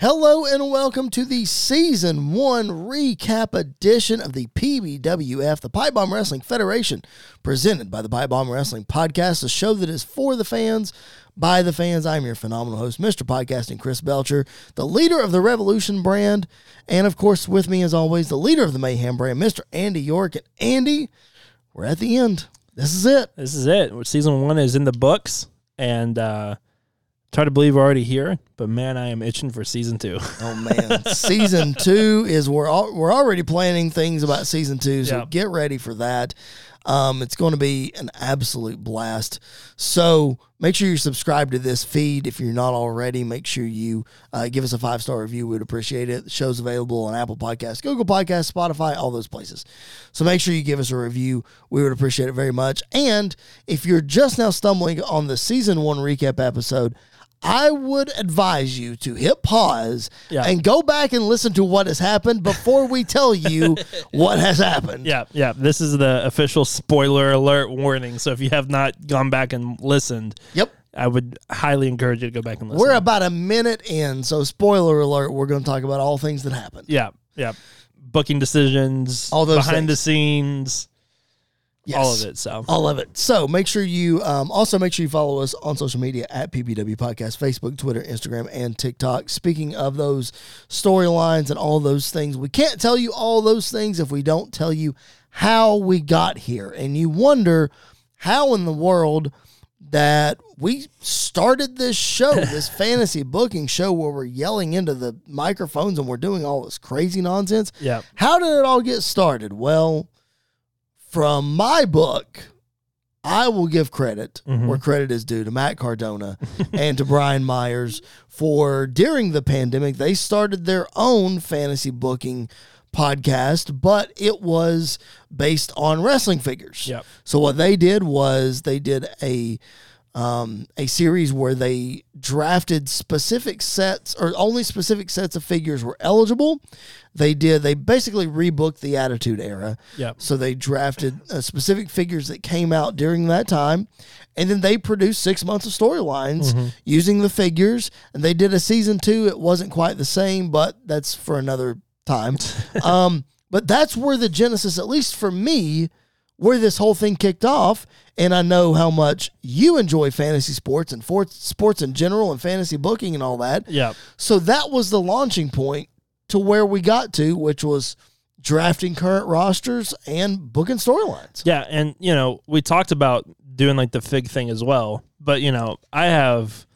Hello and welcome to the season one recap edition of the PBWF, the Pie Bomb Wrestling Federation, presented by the Pie Bomb Wrestling Podcast, a show that is for the fans, by the fans. I'm your phenomenal host, Mr. Podcasting Chris Belcher, the leader of the Revolution brand, and of course, with me as always, the leader of the Mayhem brand, Mr. Andy York. And Andy, we're at the end. This is it. This is it. Season one is in the books, and uh, try to believe we're already here. But man, I am itching for season two. Oh man, season two is we're all, we're already planning things about season two, so Yep. get ready for that. Um, it's going to be an absolute blast. So make sure you subscribe to this feed if you're not already. Make sure you uh, give us a five star review. We'd appreciate it. The show's available on Apple Podcasts, Google Podcasts, Spotify, all those places. So make sure you give us a review. We would appreciate it very much. And if you're just now stumbling on the season one recap episode, I would advise you to hit pause Yeah. and go back and listen to what has happened before we tell you what has happened. Yeah, yeah. This is the official spoiler alert warning. So if you have not gone back and listened, Yep. I would highly encourage you to go back and listen. We're about a minute in, so spoiler alert, we're going to talk about all things that happened. yeah, yeah. Booking decisions, All those behind the scenes, Yes. all of it. So All of it. So make sure you um, also make sure you follow us on social media at PBW Podcast, Facebook, Twitter, Instagram, and TikTok. Speaking of those storylines and all those things, we can't tell you all those things if we don't tell you how we got here. And you wonder how in the world that we started this show, this fantasy booking show where we're yelling into the microphones and we're doing all this crazy nonsense. yeah, How did it all get started? Well, from my book, I will give credit mm-hmm. where credit is due to Matt Cardona and to Brian Myers for during the pandemic, they started their own fantasy booking podcast, but it was based on wrestling figures. Yep. So what they did was they did a um, a series where they drafted specific sets or only specific sets of figures were eligible. They did they basically rebooked the Attitude Era. Yep. So they drafted uh, specific figures that came out during that time, and then they produced six months of storylines using the figures. And they did a season two. It wasn't quite the same, but that's for another time. um, but that's where the genesis, at least for me, where this whole thing kicked off. And I know how much you enjoy fantasy sports and for- sports in general and fantasy booking and all that. yeah, So that was the launching point to where we got to, which was drafting current rosters and booking storylines. yeah. And you know, we talked about doing like the fig thing as well. But you know, I have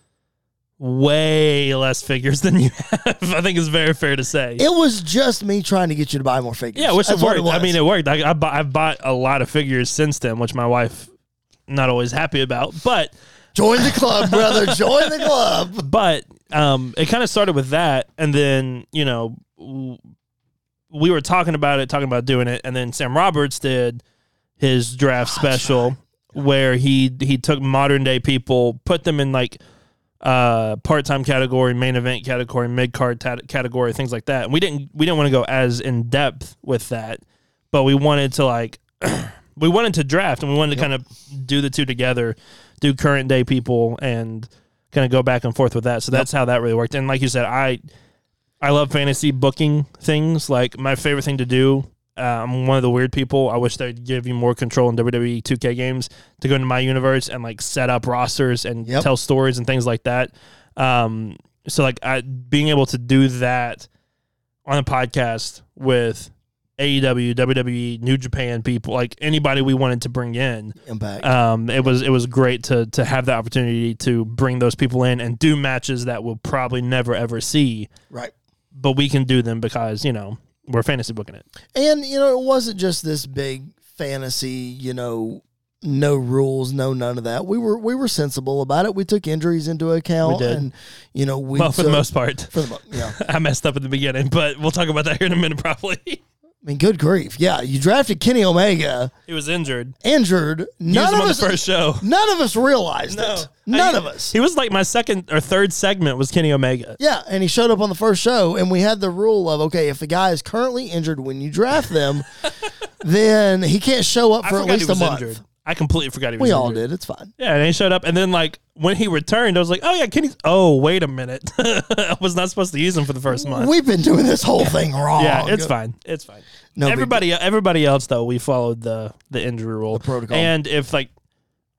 way less figures than you have. I think it's very fair to say. It was just me trying to get you to buy more figures. Yeah, which That's it worked. I mean, it worked. I, I bought, I've bought a lot of figures since then, which my wife not always happy about. But join the club, brother. Join the club. but um, it kind of started with that, and then you know w- we were talking about it, talking about doing it, and then Sam Roberts did his draft special where he he took modern day people, put them in like uh part time category, main event category, mid card tat- category, things like that. And we didn't we didn't want to go as in depth with that, but we wanted to like we wanted to draft and we wanted to kind of do the two together, do current day people and kind of go back and forth with that. So that's how that really worked. And like you said, I I love fantasy booking things. Like my favorite thing to do. Uh, I'm one of the weird people. I wish they'd give you more control in WWE 2K games to go into my universe and like set up rosters and Yep. tell stories and things like that. Um, so like I, being able to do that on a podcast with AEW, WWE, New Japan people, like anybody we wanted to bring in, Impact. um, it was it was great to to have the opportunity to bring those people in and do matches that we'll probably never ever see, right. but we can do them because you know we're fantasy booking it. And you know, it wasn't just this big fantasy, you know, no rules, no none of that. We were we were sensible about it. We took injuries into account We did. and you know, we Well, for the most part, for the yeah. I messed up at the beginning, but we'll talk about that here in a minute. Probably I mean, good grief. Yeah, you drafted Kenny Omega he was injured. injured. He None was of on us the first show. none of us realized it. None I- of us. He was like my second or third segment was Kenny Omega. Yeah, and he showed up on the first show, and we had the rule of okay, if the guy is currently injured when you draft them, then he can't show up for at forgot he least a was month. injured. I completely forgot he was We all injured. did. It's fine. Yeah, and he showed up, and then like when he returned, I was like, "Oh yeah, Kenny's." Oh wait a minute, I was not supposed to use him for the first month. We've been doing this whole thing wrong. yeah, it's fine. It's fine. No everybody, everybody else though, we followed the the injury rule The protocol. and if like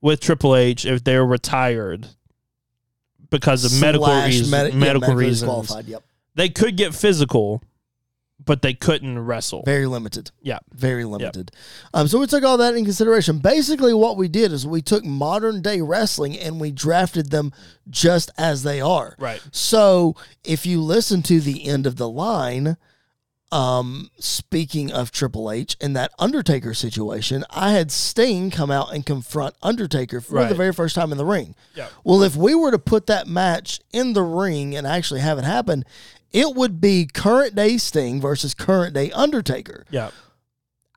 with Triple H, if they're retired because of medical reasons, medi- yeah, medical medically reasons, Yep. they could get physical, but they couldn't wrestle. Very limited. Yeah. Very limited. Um, so we took all that in consideration. Basically, what we did is we took modern day wrestling and we drafted them just as they are. Right. So if you listen to the end of the line, um, speaking of Triple H and that Undertaker situation, I had Sting come out and confront Undertaker for the very first time in the ring. Yeah. Well, if we were to put that match in the ring and actually have it happen, it would be current day Sting versus current day Undertaker. Yeah.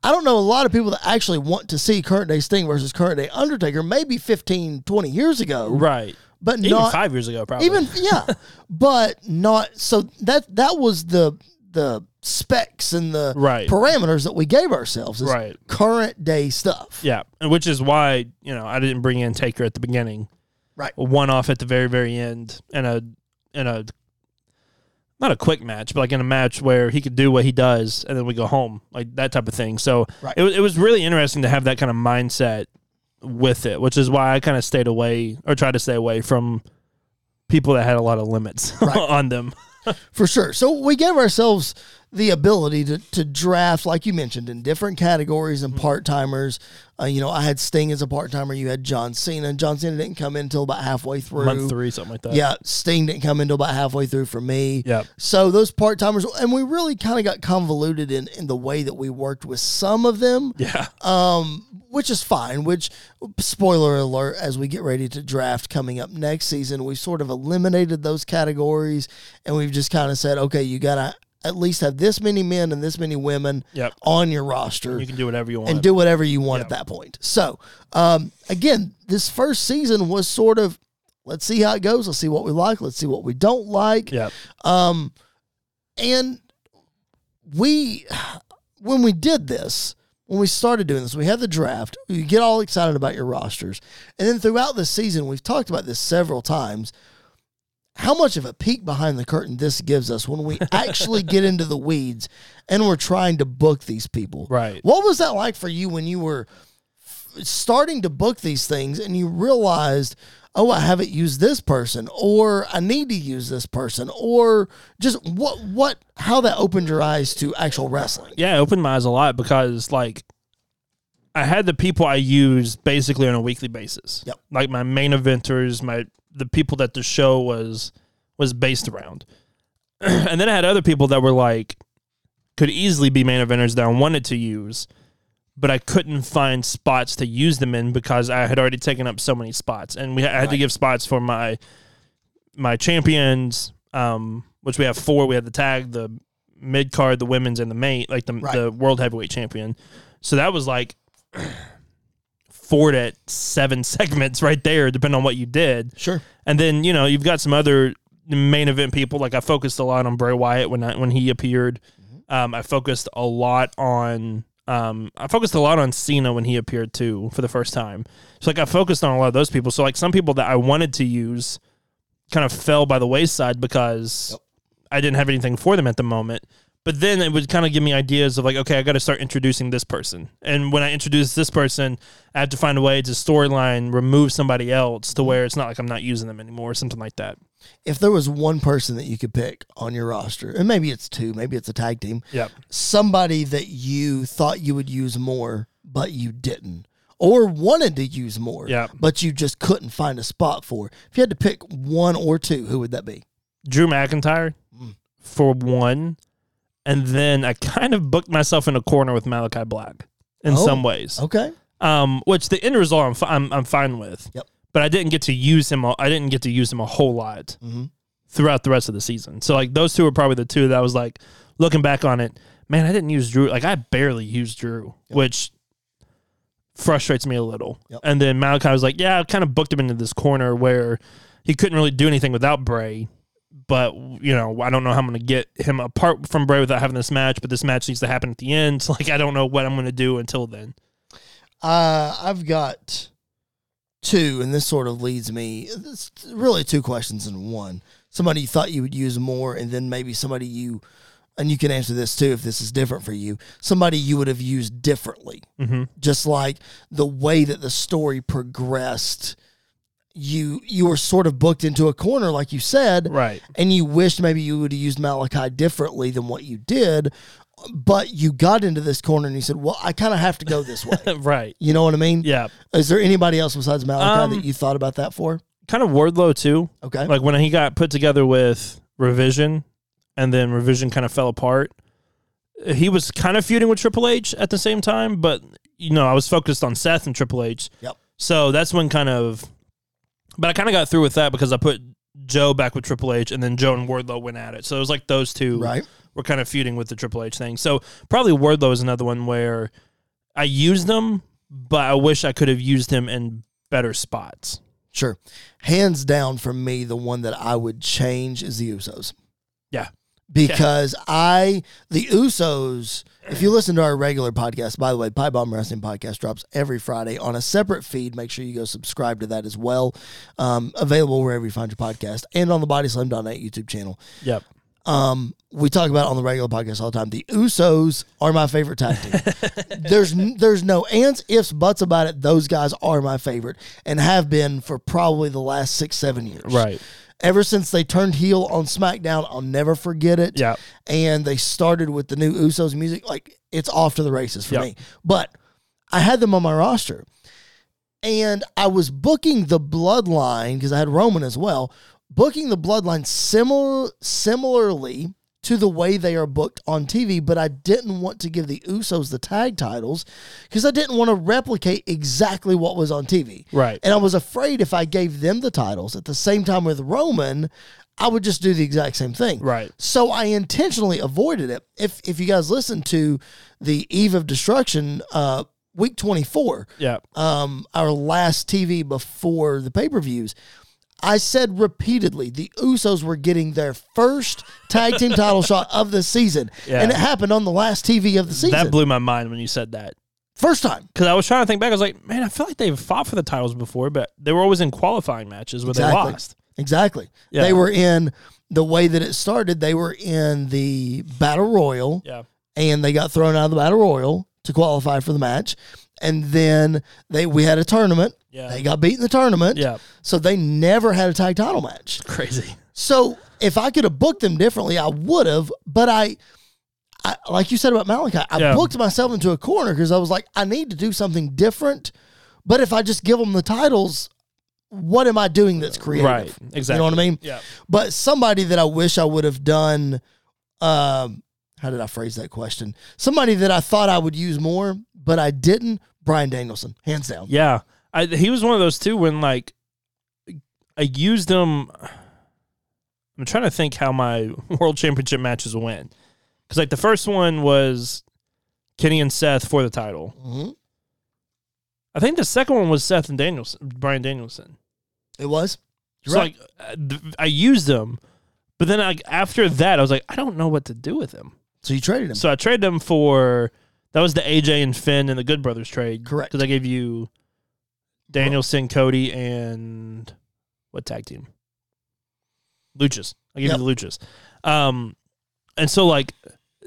I don't know a lot of people that actually want to see current day Sting versus current day Undertaker, maybe 15, 20 years ago, Right. but Even not five years ago, probably. even yeah, but not so that that was the the specs and the Right. parameters that we gave ourselves is Right. current day stuff. yeah, and which is why you know I didn't bring in Taker at the beginning. Right. One off at the very very end, in a in a not a quick match, but like in a match where he could do what he does, and then we go home, like that type of thing. So Right. it was it was really interesting to have that kind of mindset with it, which is why I kind of stayed away or tried to stay away from people that had a lot of limits Right. on them. For sure. So we gave ourselves the ability to, to draft, like you mentioned, in different categories Mm-hmm. and part timers. Uh, you know, I had Sting as a part timer. You had John Cena. John Cena didn't come in until about halfway through. Month three, something like that. Yeah, Sting didn't come in until about halfway through for me. Yeah. So those part timers, and we really kind of got convoluted in, in the way that we worked with some of them. Yeah. um, which is fine. Which, spoiler alert, as we get ready to draft coming up next season, we've sort of eliminated those categories, and we've just kind of said, okay, you gotta at least have this many men and this many women Yep. on your roster. You can do whatever you want. and do whatever you want Yeah. at that point. So, um, again, this first season was sort of let's see how it goes. Let's see what we like. Let's see what we don't like. yeah. Um, and we, when we did this, when we started doing this, we had the draft. You get all excited about your rosters, and then throughout the season, we've talked about this several times. How much of a peek behind the curtain this gives us when we actually get into the weeds and we're trying to book these people. Right. What was that like for you when you were f- starting to book these things and you realized, oh, I haven't used this person, or I need to use this person, or just what what how that opened your eyes to actual wrestling? Yeah, it opened my eyes a lot because like I had the people I use basically on a weekly basis. Yep. Like my main eventers, my the people that the show was was based around. and then I had other people that were like could easily be main eventers that I wanted to use, but I couldn't find spots to use them in because I had already taken up so many spots. And we I had to give spots for my my champions, um, which we have four. We had the tag, the mid card, the women's, and the main, like the Right. the world heavyweight champion. So that was like four to seven segments right there, depending on what you did. Sure. And then you know you've got some other main event people. Like I focused a lot on Bray Wyatt when I, when he appeared. Um, I focused a lot on um, I focused a lot on Cena when he appeared too for the first time. So like I focused on a lot of those people. So like some people that I wanted to use kind of fell by the wayside because Yep. I didn't have anything for them at the moment. But then it would kind of give me ideas of like, okay, I got to start introducing this person. And when I introduce this person, I have to find a way to storyline remove somebody else to where it's not like I'm not using them anymore or something like that. If there was one person that you could pick on your roster, and maybe it's two, maybe it's a tag team, Yep. somebody that you thought you would use more, but you didn't, or wanted to use more, Yeah. but you just couldn't find a spot for. If you had to pick one or two, who would that be? Drew McIntyre Mm. for one. And then I kind of booked myself in a corner with Malachi Black in Oh. some ways. Okay. um, which the end result I'm, fi- I'm I'm fine with. Yep. But I didn't get to use him. a- I didn't get to use him a whole lot Mm-hmm. throughout the rest of the season. So like those two are probably the two that I was like looking back on it. Man, I didn't use Drew. Like I barely used Drew, which frustrates me a little. Yep. And then Malachi was like, yeah, I kind of booked him into this corner where he couldn't really do anything without Bray. But you know, I don't know how I'm going to get him apart from Bray without having this match. But this match needs to happen at the end. So like, I don't know what I'm going to do until then. Uh, I've got two, and this sort of leads me. It's really two questions in one. Somebody you thought you would use more, and then maybe somebody you, and you can answer this too if this is different for you. Somebody you would have used differently, Mm-hmm. just like the way that the story progressed. You you were sort of booked into a corner, like you said, Right. and you wished maybe you would have used Malachi differently than what you did, but you got into this corner and you said, "Well, I kind of have to go this way." right. You know what I mean? Yeah. Is there anybody else besides Malachi Um, that you thought about that for? Kind of Wardlow too. Okay. Like when he got put together with Revision, and then Revision kind of fell apart. He was kind of feuding with Triple H at the same time, but you know I was focused on Seth and Triple H. Yep. So that's when kind of, but I kind of got through with that because I put Joe back with Triple H, and then Joe and Wardlow went at it. So it was like those two Right. were kind of feuding with the Triple H thing. So probably Wardlow is another one where I used him, but I wish I could have used him in better spots. Sure. Hands down for me, the one that I would change is the Usos. Yeah. Because I, the Usos, if you listen to our regular podcast, by the way, Pie Bomb Wrestling Podcast drops every Friday on a separate feed. Make sure you go subscribe to that as well. Um, available wherever you find your podcast and on the BodySlam.net YouTube channel. Yep. Um, we talk about it on the regular podcast all the time. The Usos are my favorite tag team. there's n- there's no ands, ifs, buts about it. Those guys are my favorite and have been for probably the last six, seven years. Right. Ever since they turned heel on SmackDown, I'll never forget it. Yeah. And they started with the new Usos music. Like it's off to the races for Yep. me. But I had them on my roster. And I was booking the bloodline because I had Roman as well, booking the bloodline similar similarly to the way they are booked on TV, but I didn't want to give the Usos the tag titles because I didn't want to replicate exactly what was on TV. Right. And I was afraid if I gave them the titles at the same time with Roman, I would just do the exact same thing. Right. So I intentionally avoided it. If if you guys listen to the Eve of Destruction, uh, week twenty four, Yeah. um, our last TV before the pay per views, I said repeatedly the Usos were getting their first tag team title shot of the season, Yeah. and it happened on the last TV of the season. That blew my mind when you said that. first time. Because I was trying to think back. I was like, man, I feel like they've fought for the titles before, but they were always in qualifying matches where Exactly. they lost. Exactly. Yeah. They were in the way that it started. They were in the battle royal. Yeah. and they got thrown out of the battle royal to qualify for the match. And then they we had a tournament. Yeah. They got beat in the tournament. Yeah. So they never had a tag title match. Crazy. So if I could have booked them differently, I would have. But I, I like you said about Malachi, I Yeah. booked myself into a corner because I was like, I need to do something different. But if I just give them the titles, what am I doing that's creative? Right. Exactly. You know what I mean? Yeah. But somebody that I wish I would have done, um, how did I phrase that question? Somebody that I thought I would use more, but I didn't. Bryan Danielson, hands down. Yeah. I, he was one of those too when like I used him. I'm trying to think how my world championship matches went. Because like the first one was Kenny and Seth for the title. hmm I think the second one was Seth and Danielson, Bryan Danielson. It was. You're so right. like uh, I used him, but then like after that I was like I don't know what to do with him. so you traded him. So I traded him for that was the AJ and Finn and the Good Brothers trade. Correct. Because I gave you Danielson, Cody, and what tag team? Luchas. I gave Yep. you the Luchas. Um, and so like,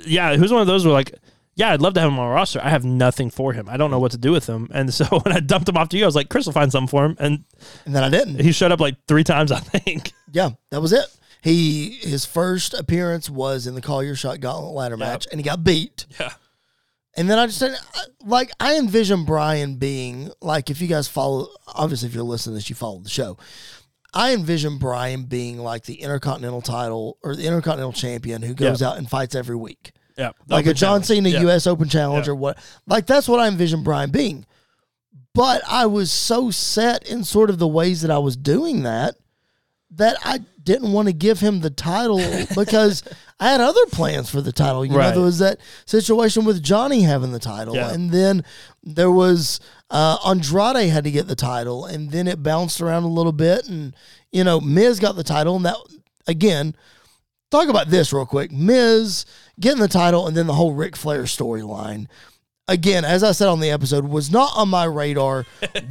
yeah, who's one of those where like, yeah, I'd love to have him on my roster. I have nothing for him. I don't know what to do with him. And so when I dumped him off to you, I was like, Chris will find something for him. And and then I didn't. he showed up like three times, I think. Yeah, that was it. He his first appearance was in the Call Your Shot Gauntlet ladder match, and he got beat. Yeah. And then I just didn't uh, like I envision Bryan being like if you guys follow obviously if you're listening to this you follow the show. I envision Bryan being like the Intercontinental title or the Intercontinental champion who goes out and fights every week. Yeah. Like a John Cena Yeah. US Open Challenge Yeah. or what. Like that's what I envision Bryan being. But I was so set in sort of the ways that I was doing that that I didn't want to give him the title because I had other plans for the title. You know, Right. there was that situation with Johnny having the title, Yeah. and then there was uh, Andrade had to get the title, and then it bounced around a little bit, and you know, Miz got the title, and that again. Talk about this real quick. Miz getting the title, and then the whole Ric Flair storyline. Again, as I said on the episode, was not on my radar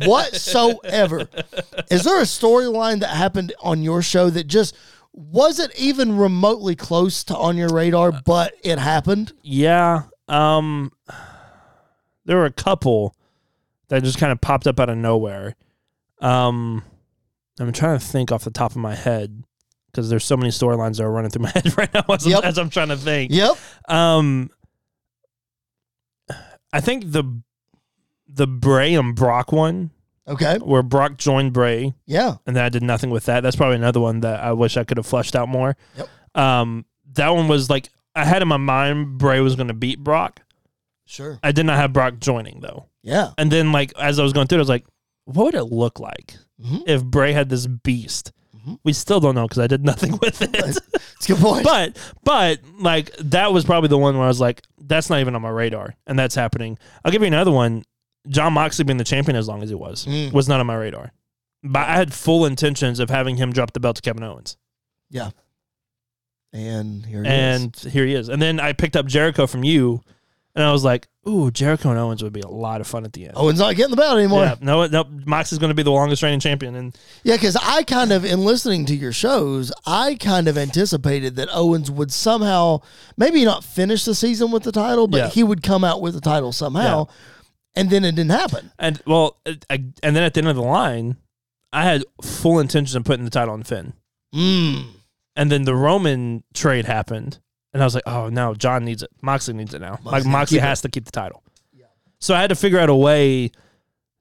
whatsoever. Is there a storyline that happened on your show that just wasn't even remotely close to on your radar, but it happened? Yeah. Um there were a couple that just kind of popped up out of nowhere. Um I'm trying to think off the top of my head because there's so many storylines that are running through my head right now as, Yep. I'm, as I'm trying to think. Yep. Um I think the the Bray and Brock one Okay. where Brock joined Bray Yeah. and then I did nothing with that. That's probably another one that I wish I could have fleshed out more. Yep. Um, that one was like I had in my mind Bray was going to beat Brock. Sure. I did not have Brock joining though. Yeah. And then like as I was going through, it, I was like, what would it look like Mhm. if Bray had this beast? We still don't know because I did nothing with it. It's a good point. but but like that was probably the one where I was like, that's not even on my radar, and that's happening. I'll give you another one. Jon Moxley being the champion as long as he was Mm. was not on my radar. But I had full intentions of having him drop the belt to Kevin Owens. Yeah. And here he and here he is. And then I picked up Jericho from you, and I was like, "Ooh, Jericho and Owens would be a lot of fun at the end." Owen's not getting the belt anymore. yeah, no, no, Mox is going to be the longest reigning champion, and Yeah, because I kind of, in listening to your shows, I kind of anticipated that Owens would somehow, maybe not finish the season with the title, but Yeah. he would come out with the title somehow. And then it didn't happen. and well, I, and then at the end of the line, I had full intentions of putting the title on Finn, Mm. and then the Roman trade happened, and I was like, "Oh no, Jon needs it. Moxley needs it now. Moxley like Moxley has to keep the title." Yeah. So I had to figure out a way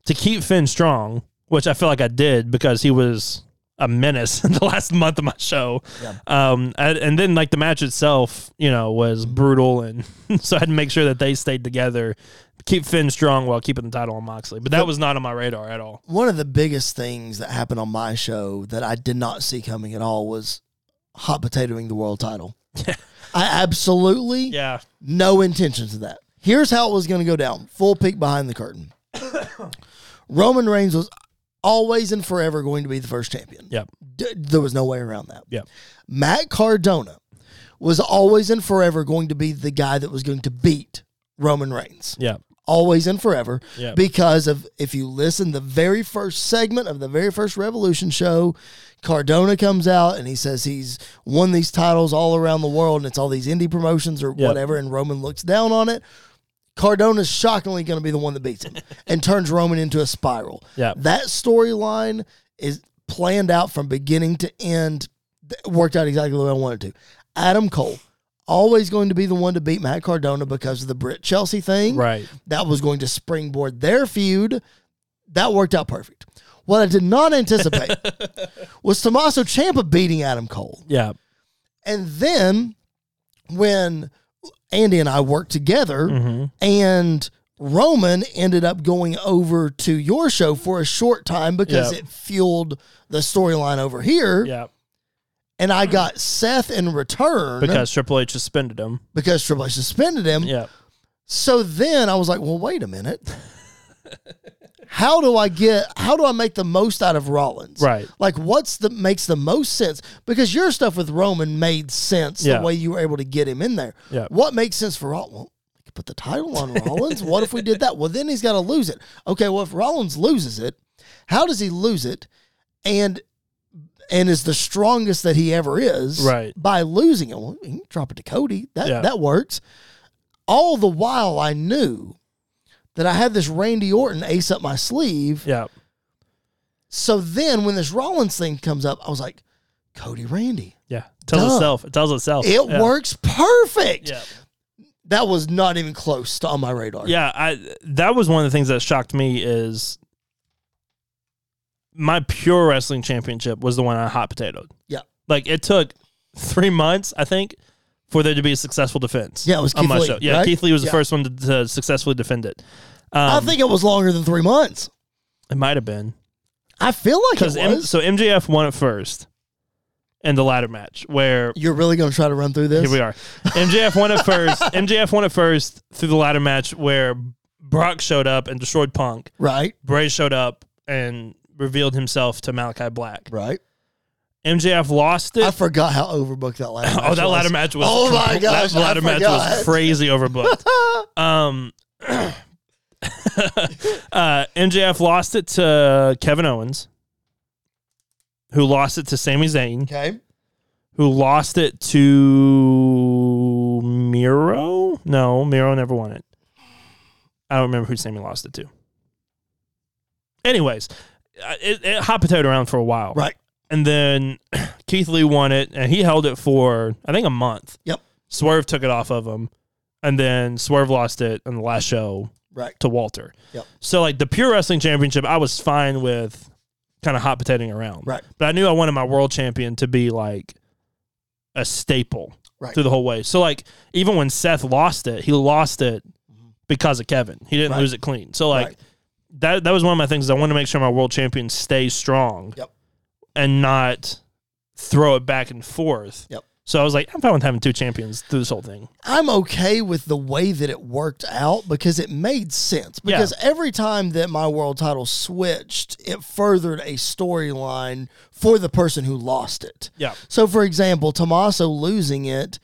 to keep Finn strong, which I feel like I did because he was a menace in the last month of my show. Yeah. Um, and, and then like the match itself, you know, was brutal, and so I had to make sure that they stayed together, keep Finn strong while keeping the title on Moxley. But that was not on my radar at all. One of the biggest things that happened on my show that I did not see coming at all was hot potatoing the world title. Yeah. I absolutely Yeah, no intentions of that. Here's how it was going to go down. Full peek behind the curtain. Roman Reigns was always and forever going to be the first champion. Yep. D- there was no way around that. Yep. Matt Cardona was always and forever going to be the guy that was going to beat Roman Reigns. yeah, Always and forever. Yeah. Because of if you listen, the very first segment of the very first Revolution show, Cardona comes out and he says he's won these titles all around the world and it's all these indie promotions or Yep. whatever, and Roman looks down on it. Cardona's shockingly going to be the one that beats him and turns Roman into a spiral. yeah, That storyline is planned out from beginning to end, worked out exactly the way I wanted to. Adam Cole, always going to be the one to beat Matt Cardona because of the Britt Chelsea thing. right. That was going to springboard their feud. That worked out perfect. What I did not anticipate was Tommaso Ciampa beating Adam Cole. Yeah, And then when Andy and I worked together hmm and Roman ended up going over to your show for a short time because Yeah. it fueled the storyline over here. yeah. And I got Seth in return Because Triple H suspended him. because Triple H suspended him. Yeah, So then I was like, well, wait a minute. how do I get how do I make the most out of Rollins? right. Like what's the makes the most sense? Because your stuff with Roman made sense Yeah. the way you were able to get him in there. Yeah. What makes sense for Rollins? Well, we could put the title on Rollins. what if we did that? Well, then he's got to lose it. Okay, well if Rollins loses it, how does he lose it? And and is the strongest that he ever is Right. by losing it. Well, he can drop it to Cody. That Yeah. that works. All the while I knew that I had this Randy Orton ace up my sleeve. Yeah, So then when this Rollins thing comes up, I was like, Cody Randy. yeah. Tells Duh. itself. It tells itself. It yeah. works perfect. Yeah. That was not even close to on my radar. Yeah, I that was one of the things that shocked me is my pure wrestling championship was the one I hot potatoed. Yeah. Like it took three months, I think, for there to be a successful defense. Yeah, it was on Keith my Lee, show. Yeah, right? Keith Lee was the first one to, to successfully defend it. Um, I think it was longer than three months. it might have been I feel like because it was. so MJF won it first in the ladder match where You're really going to try to run through this? Here we are. MJF won it first. MJF won it first through the ladder match where Brock showed up and destroyed Punk. Right, Bray showed up and revealed himself to Malachi Black. right. MJF lost it. I forgot how overbooked that ladder match oh, that was. ladder match was. Oh my gosh, That ladder match was crazy overbooked. um, uh, MJF lost it to Kevin Owens, who lost it to Sami Zayn, Okay. who lost it to Miro. No, Miro never won it. I don't remember who Sami lost it to. Anyways, Uh, it, it hot potato around for a while, Right. And then Keith Lee won it, and he held it for I think a month. Yep. Swerve took it off of him, and then Swerve lost it on the last show Right. to Walter. Yep. So like the pure wrestling championship, I was fine with kind of hot potatoing around. Right. But I knew I wanted my world champion to be like a staple Right. through the whole way. So like even when Seth lost it, he lost it mm-hmm. because of Kevin. He didn't Right. lose it clean. So like Right. That that was one of my things. I want to make sure my world champion stays strong. Yep. And not throw it back and forth. Yep. So I was like, I'm fine with having two champions through this whole thing. I'm okay with the way that it worked out because it made sense. Yeah. Because every time that my world title switched, it furthered a storyline for the person who lost it. Yeah. So, for example, Tommaso losing it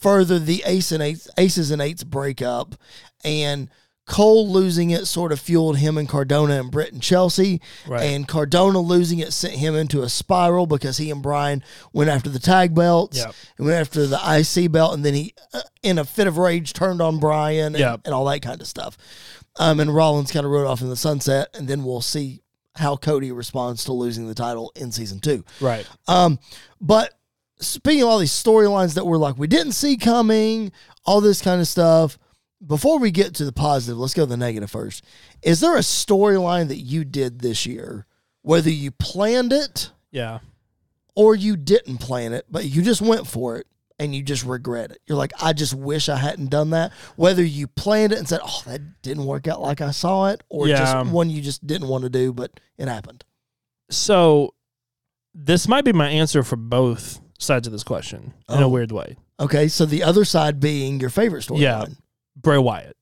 furthered the ace and eights, aces and eights breakup, and Cole losing it sort of fueled him and Cardona and Britt and Chelsea. Right. And Cardona losing it sent him into a spiral because he and Brian went after the tag belts Yep. and went after the IC belt, and then he, uh, in a fit of rage, turned on Brian and, Yep. and all that kind of stuff. Um, and Rollins kind of rode off in the sunset, and then we'll see how Cody responds to losing the title in season two. Right. Um, but speaking of all these storylines that were like we didn't see coming, all this kind of stuff. Before we get to the positive, let's go to the negative first. Is there a storyline that you did this year, whether you planned it Yeah. or you didn't plan it, but you just went for it and you just regret it? You're like, I just wish I hadn't done that. Whether you planned it and said, "Oh, that didn't work out like I saw it," or Yeah. just one you just didn't want to do, but it happened. So this might be my answer for both sides of this question in Oh. a weird way. Okay, so the other side being your favorite storyline. Yeah. Bray Wyatt.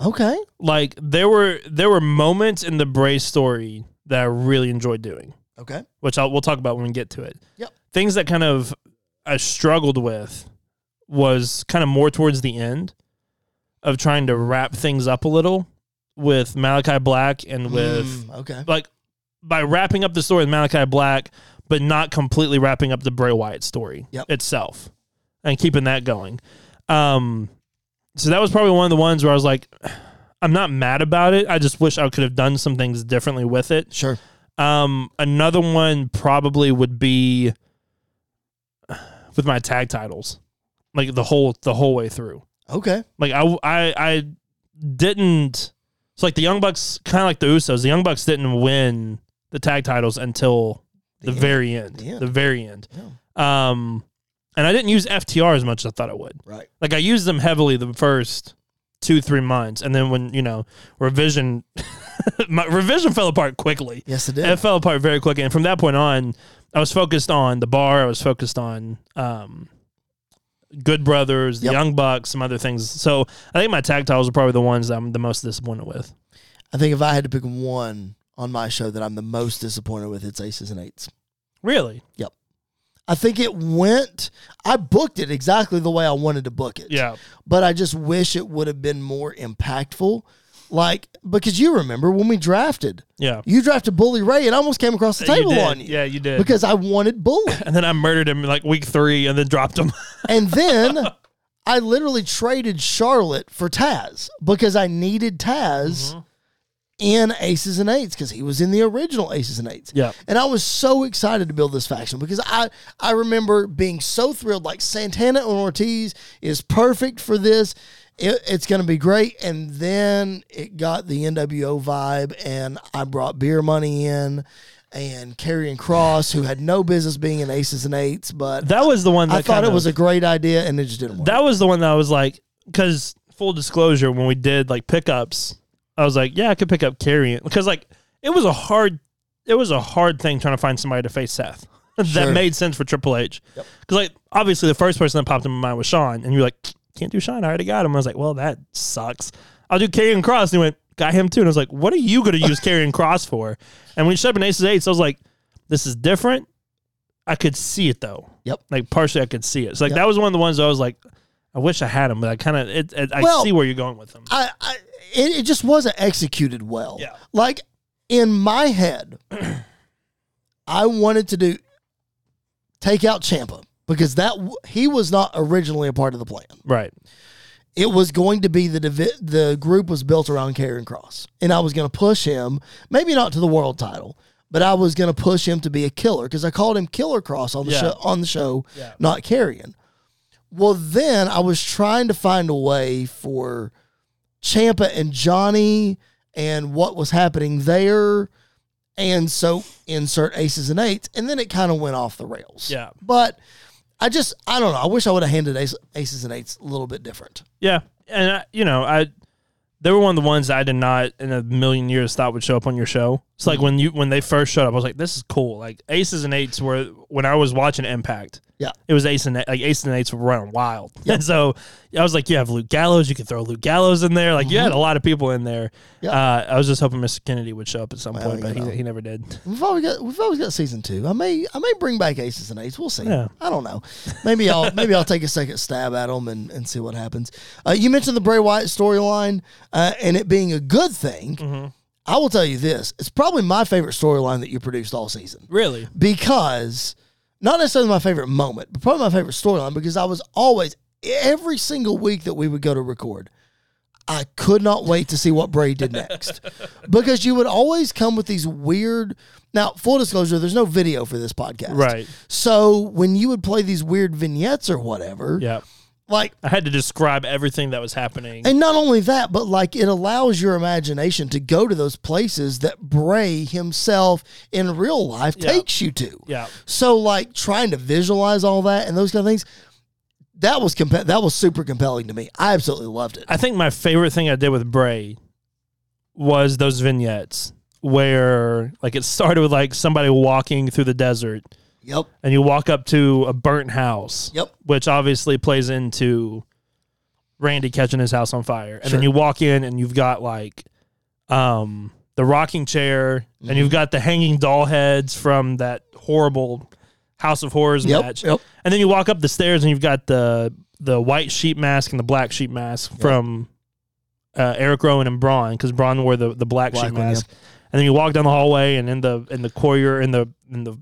Okay. Like there were there were moments in the Bray story that I really enjoyed doing, Okay. which I'll, we'll talk about when we get to it. Yep. Things that kind of I struggled with was kind of more towards the end of trying to wrap things up a little with Malachi Black and with Mm, okay. like by wrapping up the story with Malachi Black, but not completely wrapping up the Bray Wyatt story Yep. itself and keeping that going. Um, so that was probably one of the ones where I was like, I'm not mad about it. I just wish I could have done some things differently with it. Sure. Um, another one probably would be with my tag titles, like the whole the whole way through. Okay. Like I I I didn't. It's like the Young Bucks, kind of like the Usos. The Young Bucks didn't win the tag titles until the, The very end. The end. The very end. Um, and I didn't use FTR as much as I thought I would. Right. Like I used them heavily the first two three months, and then when you know revision, my revision fell apart quickly. Yes, it did. It fell apart very quickly, and from that point on, I was focused on the bar. I was focused on um, Good Brothers, the Yep. Young Bucks, some other things. So I think my tag titles are probably the ones I'm the most disappointed with. I think if I had to pick one on my show that I'm the most disappointed with, it's Aces and Eights. Really? I think it went. I booked it exactly the way I wanted to book it. Yeah. But I just wish it would have been more impactful. Like because you remember when we drafted, Yeah. you drafted Bully Ray, and I almost came across the table you on you. Yeah, you did. Because I wanted Bully. and then I murdered him like week three, and then dropped him. And then I literally traded Charlotte for Taz because I needed Taz Mm-hmm. In Aces and Eights because he was in the original Aces and Eights. Yeah. And I was so excited to build this faction because I I remember being so thrilled. Like Santana and Ortiz is perfect for this. It, it's going to be great. And then it got the NWO vibe, and I brought Beer Money in. And Karrion Cross, who had no business being in Aces and Eights, but That was the one. That I thought it was a great idea, and it just didn't work. That was the one that I was like, because full disclosure, when we did like pickups, I was like, yeah, I could pick up Karrion because like it was a hard, it was a hard thing trying to find somebody to face Seth. that Sure. made sense for Triple H because like obviously the first person that popped in my mind was Sean, and you're like, can't do Sean, I already got him. I was like, well, that sucks. I'll do Karrion Cross, and he went, got him too, and I was like, what are you going to use Karrion Cross for? And when he showed up in Aces Eights, I was like, this is different. I could see it though. Yep. Like partially, I could see it. So like Yep. that was one of the ones I was like, I wish I had him, but I kind of I Well- see where you're going with them. I, I it, it just wasn't executed well. Yeah. Like in my head, I wanted to do take out Ciampa because that he was not originally a part of the plan. right. It was going to be the divi- the group was built around Karrion Cross, and I was going to push him, maybe not to the world title, but I was going to push him to be a killer because I called him Killer Cross on the Yeah. show on the show, Yeah. not Karrion. Well, then I was trying to find a way for Ciampa and Johnny and what was happening there. And so insert aces and eights. And then it kind of went off the rails. Yeah. But I just, I don't know. I wish I would have handled ace, aces and eights a little bit different. Yeah, and I, you know, I they were one of the ones I did not in a million years thought would show up on your show. It's like mm-hmm. when you when they first showed up, I was like, this is cool. Like aces and eights were when I was watching Impact. Yeah. it was ace and like aces and eights were running wild. And so I was like, you have Luke Gallows, you could throw Luke Gallows in there. Like you had a lot of people in there. Yeah. Uh, I was just hoping Mr. Kennedy would show up at some Well, point, but know. he, he never did. We've always got we've always got season two. I may I may bring back aces and eights. We'll see. Yeah. I don't know. Maybe I'll maybe I'll take a second stab at them and, and see what happens. Uh, you mentioned the Bray Wyatt storyline uh, and it being a good thing. Mm-hmm. I will tell you this: it's probably my favorite storyline that you produced all season Really? because not necessarily my favorite moment, but probably my favorite storyline because I was always every single week that we would go to record. I could not wait to see what Bray did next because you would always come with these weird. Now, full disclosure, there's no video for this podcast, Right. So when you would play these weird vignettes or whatever, Yeah. Like, I had to describe everything that was happening. and not only that, but like it allows your imagination to go to those places that Bray himself in real life Yeah. takes you to. yeah. So like trying to visualize all that and those kind of things, that was compa- that was super compelling to me. I absolutely loved it. I think my favorite thing I did with Bray was those vignettes where like it started with like somebody walking through the desert Yep. and you walk up to a burnt house. Yep. Which obviously plays into Randy catching his house on fire. And Sure. then you walk in and you've got like um the rocking chair Mm-hmm. and you've got the hanging doll heads from that horrible House of Horrors Yep. match. Yep. And then you walk up the stairs and you've got the the white sheep mask and the black sheep mask from uh, Erick Rowan and Braun because Braun wore the, the black, Black sheep one, mask. And then you walk down the hallway and in the in the corridor in the in the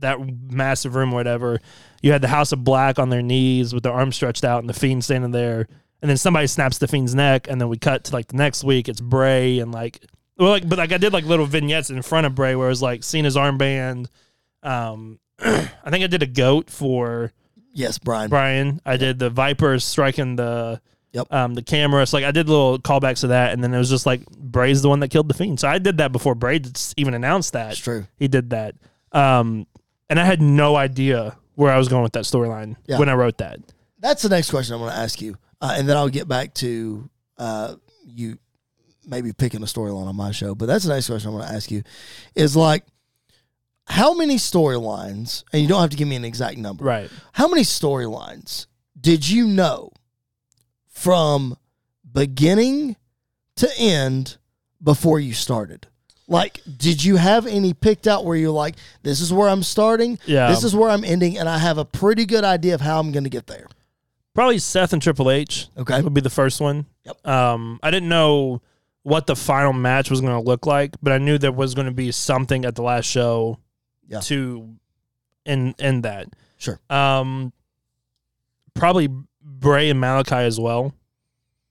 that massive room or whatever, you had the House of Black on their knees with their arms stretched out and the fiend standing there. And then somebody snaps the fiend's neck, and then we cut to like the next week. It's Bray and like well, like but like I did like little vignettes in front of Bray where it was like seeing his armband. Um, I think I did a goat for Yes, Brian. Brian. I did the Vipers striking the Yep. um the camera. So like I did little callbacks to that, and then it was just like Bray's the one that killed the fiend. So I did that before Bray even announced that That's true. he did that. Um, and I had no idea where I was going with that storyline Yeah. when I wrote that. That's the next question I'm going to ask you, uh, and then I'll get back to uh, you maybe picking a storyline on my show. But that's the next question I'm going to ask you is like, how many storylines? And you don't have to give me an exact number. Right. How many storylines did you know from beginning to end before you started? Like, did you have any picked out where you're like, this is where I'm starting, Yeah. this is where I'm ending, and I have a pretty good idea of how I'm going to get there? Probably Seth and Triple H Okay. would be the first one. Yep. Um, I didn't know what the final match was going to look like, but I knew there was going to be something at the last show Yeah. to end end that. Sure. Um, probably Bray and Malachi as well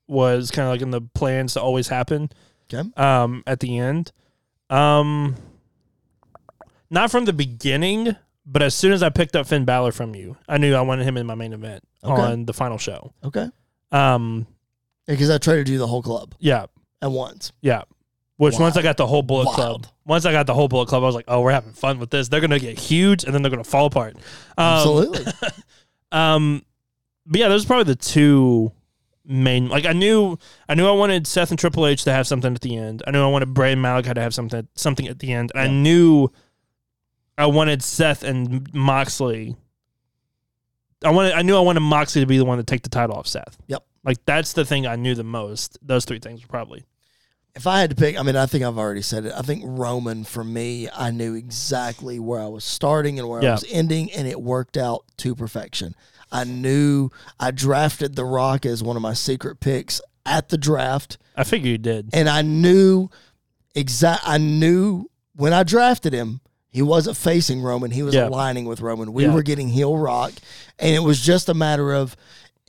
was kind of like in the plans to always happen. Okay. Um, at the end, um, not from the beginning, but as soon as I picked up Finn Balor from you, I knew I wanted him in my main event Okay. on the final show. Okay. Um, Because I tried to do the whole club yeah, at once. yeah. Which once I got the whole Bullet Wild. Club, once I got the whole Bullet Club, I was like, oh, we're having fun with this. They're gonna get huge, and then they're gonna fall apart. Um, Absolutely. Um, but yeah, those are probably the two main. Like I knew, I knew I wanted Seth and Triple H to have something at the end. I knew I wanted Bray and Malachi to have something something at the end. And I knew I wanted Seth and Moxley. I wanted. I knew I wanted Moxley to be the one to take the title off Seth. Yep. Like that's the thing I knew the most. Those three things were probably. if I had to pick, I mean, I think I've already said it. I think Roman for me, I knew exactly where I was starting and where I was ending, and it worked out to perfection. I knew I drafted The Rock as one of my secret picks at the draft, I figure you did. and I knew exact. I knew when I drafted him, he wasn't facing Roman; he was Yeah. aligning with Roman. We Yeah. were getting heel Rock, and it was just a matter of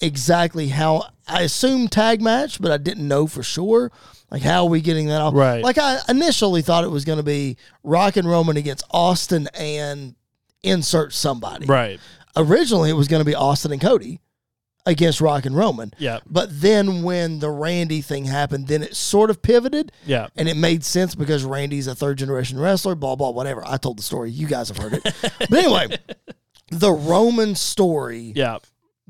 exactly how I assumed tag match, but I didn't know for sure. Like how are we getting that off? Right. Like I initially thought it was going to be Rock and Roman against Austin and insert somebody. Right. Originally, it was going to be Austin and Cody against Rock and Roman. Yeah. But then when the Randy thing happened, then it sort of pivoted Yeah. and it made sense because Randy's a third generation wrestler, blah, blah, whatever. I told the story. You guys have heard it. but anyway, the Roman story, Yeah.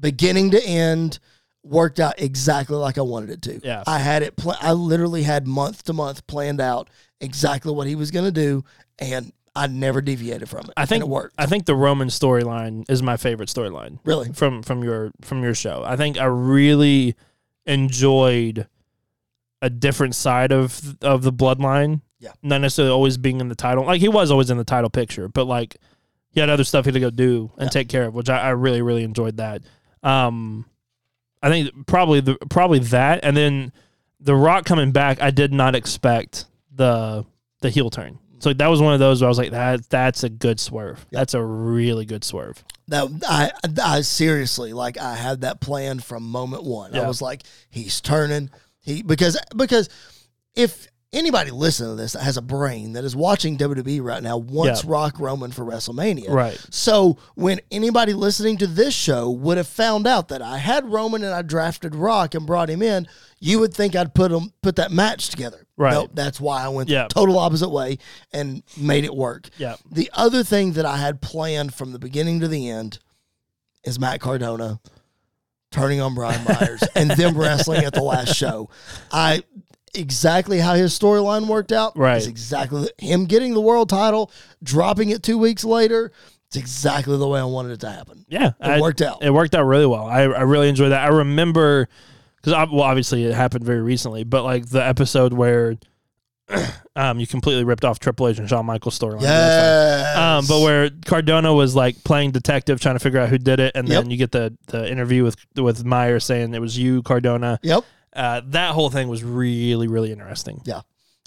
beginning to end, worked out exactly like I wanted it to. Yeah. I had it, pl- I literally had month to month planned out exactly what he was going to do, and I never deviated from it. I think it worked. I think the Roman storyline is my favorite storyline. Really? From from your from your show. I think I really enjoyed a different side of of the bloodline. Yeah. Not necessarily always being in the title. Like he was always in the title picture, but like he had other stuff he had to go do and Yeah. take care of, which I, I really, really enjoyed that. Um I think probably the probably that and then the rock coming back, I did not expect the the heel turn. So that was one of those where I was like, that that's a good swerve. That's a really good swerve. That I, I seriously like I had that planned from moment one. I was like, he's turning. He because because if anybody listening to this that has a brain that is watching WWE right now wants Yeah. Rock Roman for WrestleMania. Right. So when anybody listening to this show would have found out that I had Roman and I drafted Rock and brought him in, you would think I'd put him put that match together. Right. Nope, that's why I went Yeah. the total opposite way and made it work. Yeah. The other thing that I had planned from the beginning to the end is Matt Cardona turning on Brian Myers and them wrestling at the last show. I exactly how his storyline worked out Right. is exactly him getting the world title, dropping it two weeks later. It's exactly the way I wanted it to happen. Yeah, It worked out. It worked out really well. I, I really enjoyed that. I remember because well, obviously it happened very recently, but like the episode where um you completely ripped off Triple H and Shawn Michaels storyline. Yes. Um, but where Cardona was like playing detective, trying to figure out who did it, and then you get the the interview with with Meyer saying it was you, Cardona. Yep. Uh, that whole thing was really really interesting. Yeah.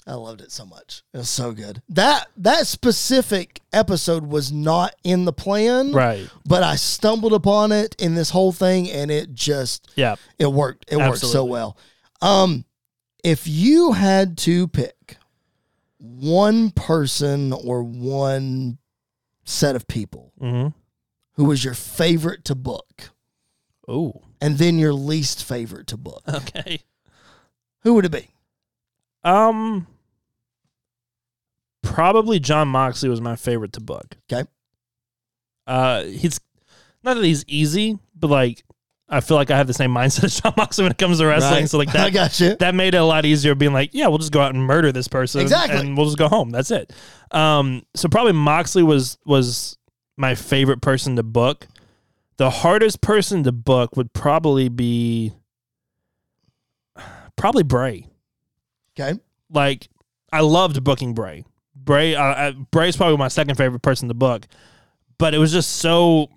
I loved it so much. It was so good. That that specific episode was not in the plan. Right. But I stumbled upon it in this whole thing and it just Yeah. it worked. It worked so well. Um if you had to pick one person or one set of people Mm-hmm. who was your favorite to book Oh. and then your least favorite to book, Okay. who would it be? Um. Probably Jon Moxley was my favorite to book. Okay. Uh, he's not that he's easy, but like I feel like I have the same mindset as Jon Moxley when it comes to wrestling. Right. So like I that got you. that made it a lot easier being like, yeah, we'll just go out and murder this person, Exactly. and we'll just go home. That's it. Um, so probably Moxley was was my favorite person to book. The hardest person to book would probably be probably Bray. Okay. Like I loved booking Bray. Bray, uh, uh, Bray's probably my second favorite person to book, but it was just so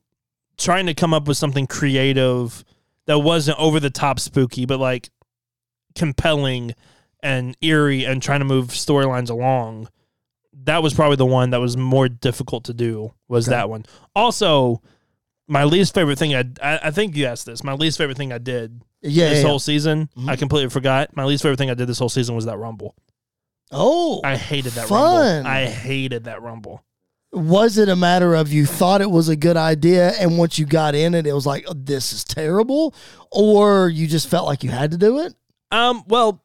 trying to come up with something creative that wasn't over the top spooky, but like compelling and eerie and trying to move storylines along. That was probably the one that was more difficult to do. Was Okay. that one? Also, my least favorite thing I, I I think you asked this. My least favorite thing I did Yeah. this yeah, whole season. Mhm. I completely forgot. My least favorite thing I did this whole season was that Rumble. Oh. I hated that Fun. Rumble. I hated that Rumble. was it a matter of you thought it was a good idea and once you got in it it was like oh, this is terrible or you just felt like you had to do it Um, well,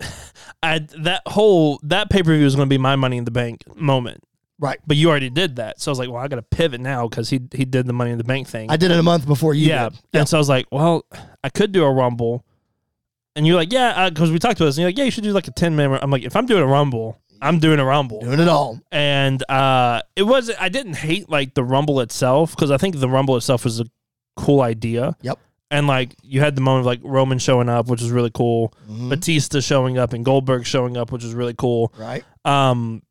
I that whole that pay per view was going to be my Money in the Bank moment, right but you already did that, so I was like, well, I got to pivot now because he he did the Money in the Bank thing. i did it a month before you yeah, did and so I was like, well, I could do a Rumble, and you're like, yeah, because we talked about this, and you're like, yeah, you should do like a ten minute. I'm like, if I'm doing a Rumble, I'm doing a Rumble. doing it all and uh it was I didn't hate like the rumble itself because I think the rumble itself was a cool idea. Yep. And like you had the moment of like Roman showing up, which was really cool. Mhm. Batista showing up and Goldberg showing up, which was really cool. right Um,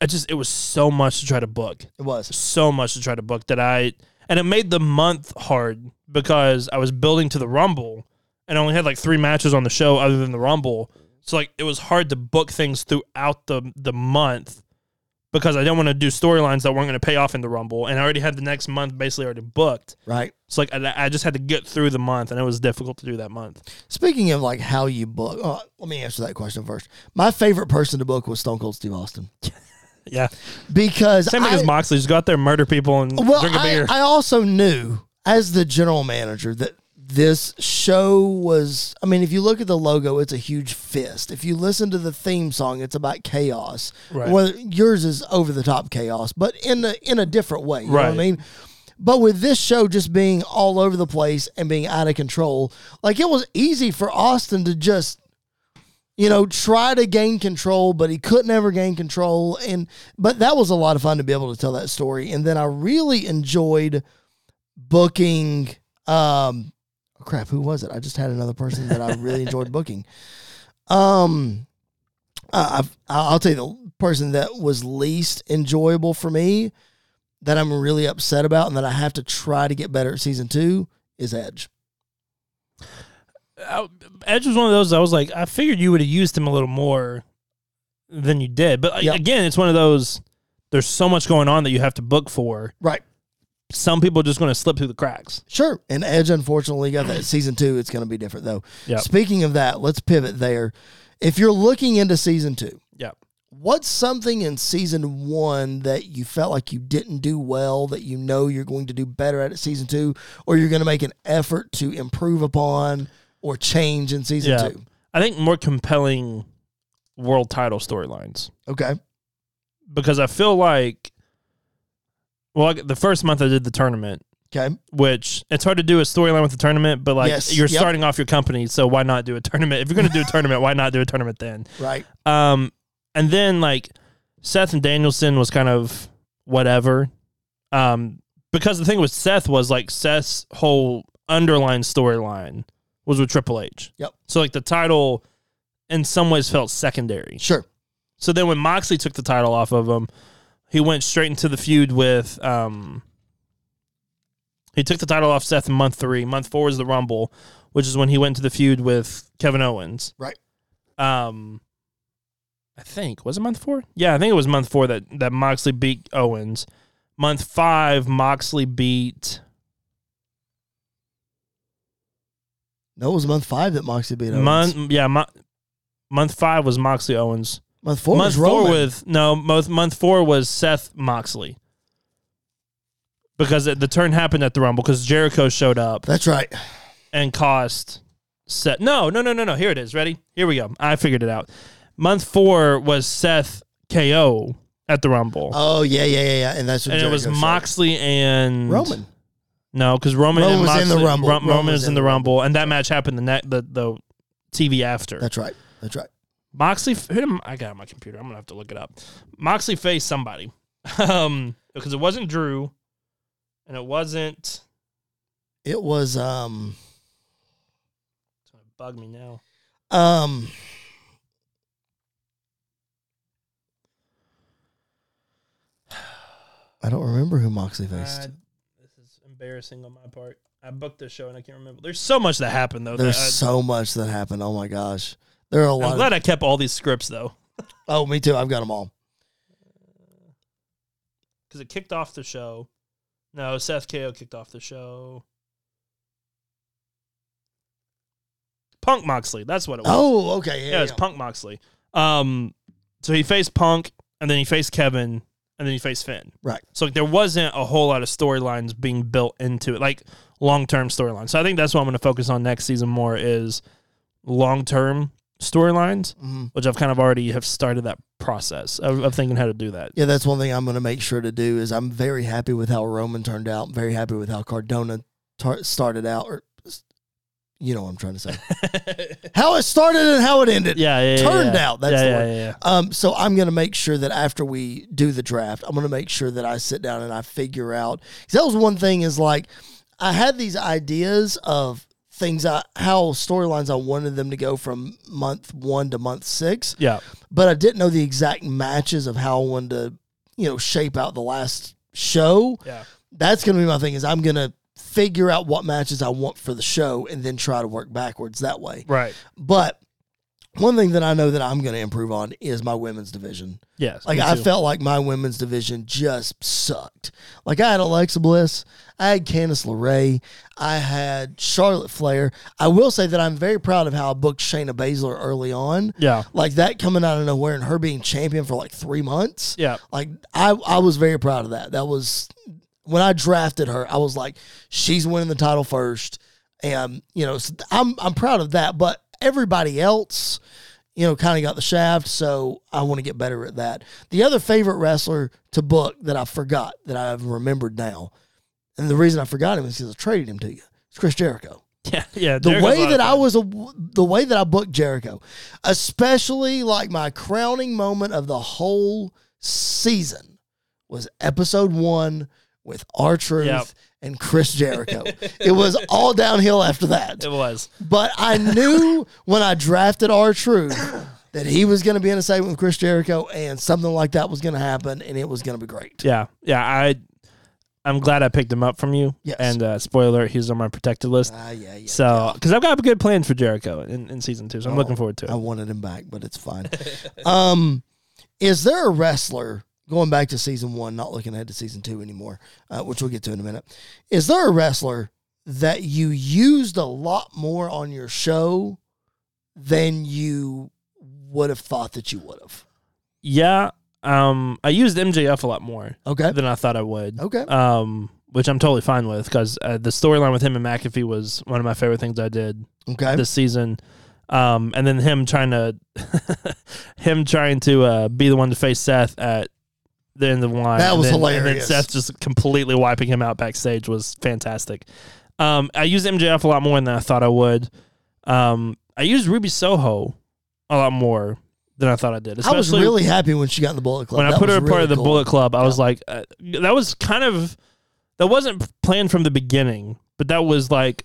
I just it was so much to try to book, it was so much to try to book that I and it made the month hard because I was building to the Rumble and I only had like three matches on the show other than the Rumble. So like it was hard to book things throughout the the month because I didn't want to do storylines that weren't going to pay off in the Rumble, and I already had the next month basically already booked. Right. So like I, I just had to get through the month, and it was difficult to do that month. Speaking of like how you book, oh, let me answer that question first. My favorite person to book was Stone Cold Steve Austin Yeah, because same thing I, as Moxley. Just go out there, murder people, and well, drink a I, beer. I also knew as the general manager that this show was. I mean, if you look at the logo, it's a huge fist. If you listen to the theme song, it's about chaos. Right. Well, yours is over the top chaos, but in a in a different way. You know what I mean? But with this show just being all over the place and being out of control, like it was easy for Austin to just, you know, try to gain control, but he couldn't ever gain control. And but that was a lot of fun to be able to tell that story. And then I really enjoyed booking. Um, crap, who was it? I just had another person that I really enjoyed booking. Um, I, I've, I'll tell you the person that was least enjoyable for me that I'm really upset about and that I have to try to get better at season two is Edge. I- Edge was one of those. I was like, I figured you would have used him a little more than you did. But Yep. again, it's one of those. There's so much going on that you have to book for. Right. Some people are just going to slip through the cracks. Sure. And Edge, unfortunately, got that season two. It's going to be different, though. Yep. Speaking of that, let's pivot there. If you're looking into season two, Yeah. what's something in season one that you felt like you didn't do well that you know you're going to do better at it season two, or you're going to make an effort to improve upon or change in season Yeah. two? I think more compelling world title storylines Okay. because I feel like, well, the first month I did the tournament, Okay. which it's hard to do a storyline with the tournament, but like Yes. you're Yep. starting off your company, so why not do a tournament? If you're going to do a tournament, why not do a tournament then? Right. Um, and then like Seth and Danielson was kind of whatever. Um, because the thing with Seth was like Seth's whole underlying storyline was with Triple H. Yep. So like the title in some ways felt secondary. Sure. So then when Moxley took the title off of him, he went straight into the feud with um he took the title off Seth in month three. Month four is the Rumble, which is when he went to the feud with Kevin Owens. Right. Um I think was it month four? Yeah, I think it was month four that that Moxley beat Owens. Month five, Moxley beat. No, it was month five that Moxley beat Owens. Month yeah, mo- month five was Moxley Owens. Month four month was Roman. four with no month month four was Seth Moxley because it, the turn happened at the Rumble because Jericho showed up That's right. and cost Seth. No, no, no, no, no. Here it is. Ready? Here we go. I figured it out. Month four was Seth KO at the Rumble, Oh yeah, yeah, yeah, yeah. And that's what and it was. Moxley and Roman. No, because Roman, Roman and was in Moxley, the Rumble. Ro- Roman, Roman was in the Rumble, and that match happened the ne- the the TV after. That's right. That's right. Moxley, who did, I got on my computer. I'm gonna have to look it up. Moxley faced somebody, um, because it wasn't Drew, and it wasn't. It was um It's gonna bug me now. um I don't remember who Moxley faced. Uh, this is embarrassing on my part. I booked this show and I can't remember. There's so much that happened though. There's I, so much that happened. Oh my gosh. There are a I'm glad Of, I kept all these scripts though, oh, me too. I've got them all. because it kicked off the show. No, Seth KO kicked off the show. Punk Moxley, that's what it was. Oh, okay. Yeah, Yeah, was Punk Moxley. Um, so he faced Punk, and then he faced Kevin, and then he faced Finn. Right. So like, there wasn't a whole lot of storylines being built into it, like long term storylines. So I think that's what I'm going to focus on next season more is long term storylines, Mhm. which I've kind of already have started that process of, of thinking how to do that. Yeah, that's one thing I'm going to make sure to do is I'm very happy with how Roman turned out. Very happy with how Cardona tar- started out. Or you know what I'm trying to say. how it started and how it ended. yeah, yeah, yeah, Turned yeah. out, that's yeah, the yeah, word. yeah, yeah. Um, so I'm going to make sure that after we do the draft, I'm going to make sure that I sit down and I figure out. Cause that was one thing is like I had these ideas of things I how storylines I wanted them to go from month one to month six, Yeah. but I didn't know the exact matches of how I wanted to, you know, shape out the last show. Yeah. That's going to be my thing is I'm going to figure out what matches I want for the show and then try to work backwards that way. Right. But one thing that I know that I'm going to improve on is my women's division. Yes. Like I felt like my women's division just sucked. Like I had Alexa Bliss, I had Candice LeRae, I had Charlotte Flair. I will say that I'm very proud of how I booked Shayna Baszler early on. Yeah. Like that coming out of nowhere and her being champion for like three months. Yeah. Like I, I was very proud of that. That was when I drafted her. I was like, she's winning the title first, and you know, so I'm I'm proud of that. But everybody else, you know, kind of got the shaft. So I want to get better at that. The other favorite wrestler to book that I forgot that I've remembered now, and the reason I forgot him is because I traded him to you. It's Chris Jericho Yeah. Yeah. the Jericho's way that I was a, the way that I booked Jericho, especially like my crowning moment of the whole season was episode one with R Truth Yep. And Chris Jericho. it was all downhill after that. It was. But I knew when I drafted R Truth that he was going to be in a segment with Chris Jericho and something like that was going to happen and it was going to be great. Yeah. Yeah. I. I'm glad I picked him up from you. Yes. And uh, spoiler, he's on my protected list. Ah, yeah, yeah. So, because I've got good plans for Jericho in, in season two, so I'm looking forward to it. I wanted him back, but it's fine. um, is there a wrestler going back to season one, not looking ahead to season two anymore, uh, which we'll get to in a minute? Is there a wrestler that you used a lot more on your show than you would have thought that you would have? yeah. Um, I used MJF a lot more Okay. than I thought I would. Okay. Um, which I'm totally fine with because uh, the storyline with him and McAfee was one of my favorite things I did Okay. this season. Um, and then him trying to, him trying to uh, be the one to face Seth at of the line. That and was hilarious. And then. Seth just completely wiping him out backstage was fantastic. Um, I used MJF a lot more than I thought I would. Um, I used Ruby Soho a lot more than I thought I did. I was really happy when she got in the Bullet Club. when I put her was a part of the cool. Bullet Club, I was like, uh, that was kind of that wasn't planned from the beginning, but that was like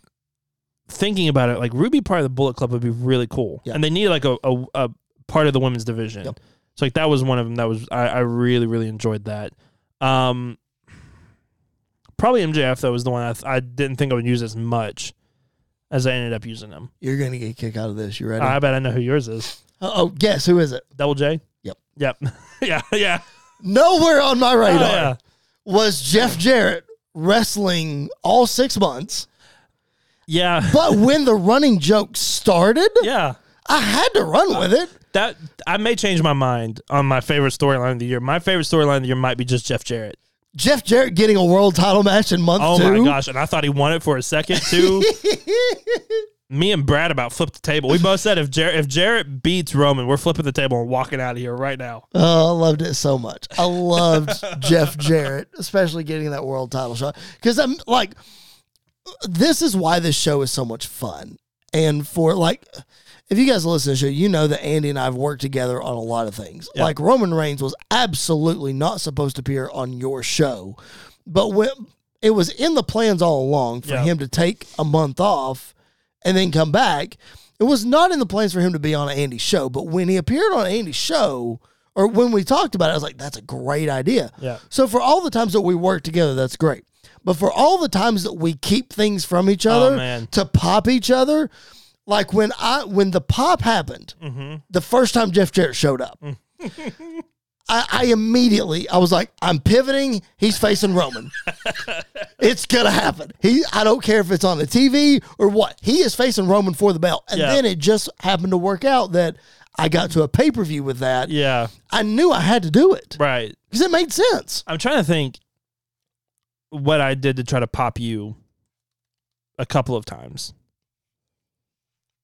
thinking about it. Like Ruby part of the Bullet Club would be really cool, Yeah. and they need like a, a, a part of the women's division. Yep. So like that was one of them that was I, I really really enjoyed that. Um, probably MJF though was the one I, th- I didn't think I would use as much as I ended up using him. You're going to get a kick out of this. You ready? I bet I know who yours is. oh, oh, guess who is it? Double J. Yep. Yep. yeah. Yeah. Nowhere on my Oh, radar. yeah. was Jeff Jarrett wrestling all six months. Yeah. But when the running joke started, Yeah. I had to run with it. That I may change my mind on my favorite storyline of the year. My favorite storyline of the year might be just Jeff Jarrett. Jeff Jarrett getting a world title match in month Oh two. my gosh! And I thought he won it for a second too. Me and Brad about flipped the table. We both said if Jarrett if Jarrett beats Roman, we're flipping the table and walking out of here right now. Oh, I loved it so much. I loved Jeff Jarrett, especially getting that world title shot. Because I'm like, this is why this show is so much fun. And for like, if you guys listen to the show, you know that Andy and I have worked together on a lot of things. Yeah. Like Roman Reigns was absolutely not supposed to appear on your show, but when it was in the plans all along for Yeah. him to take a month off and then come back. It was not in the plans for him to be on Andy's show, but when he appeared on Andy's show, or when we talked about it, I was like, that's a great idea. Yeah. So for all the times that we worked together, that's great. But for all the times that we keep things from each other Oh, man. to pop each other, like when I when the pop happened, Mm-hmm. the first time Jeff Jarrett showed up, I, I immediately I was like, I'm pivoting. He's facing Roman. it's gonna happen. He I don't care if it's on the TV or what. He is facing Roman for the belt. And Yeah. then it just happened to work out that I got to a pay per view with that. Yeah. I knew I had to do it Right. because it made sense. I'm trying to think what I did to try to pop you a couple of times.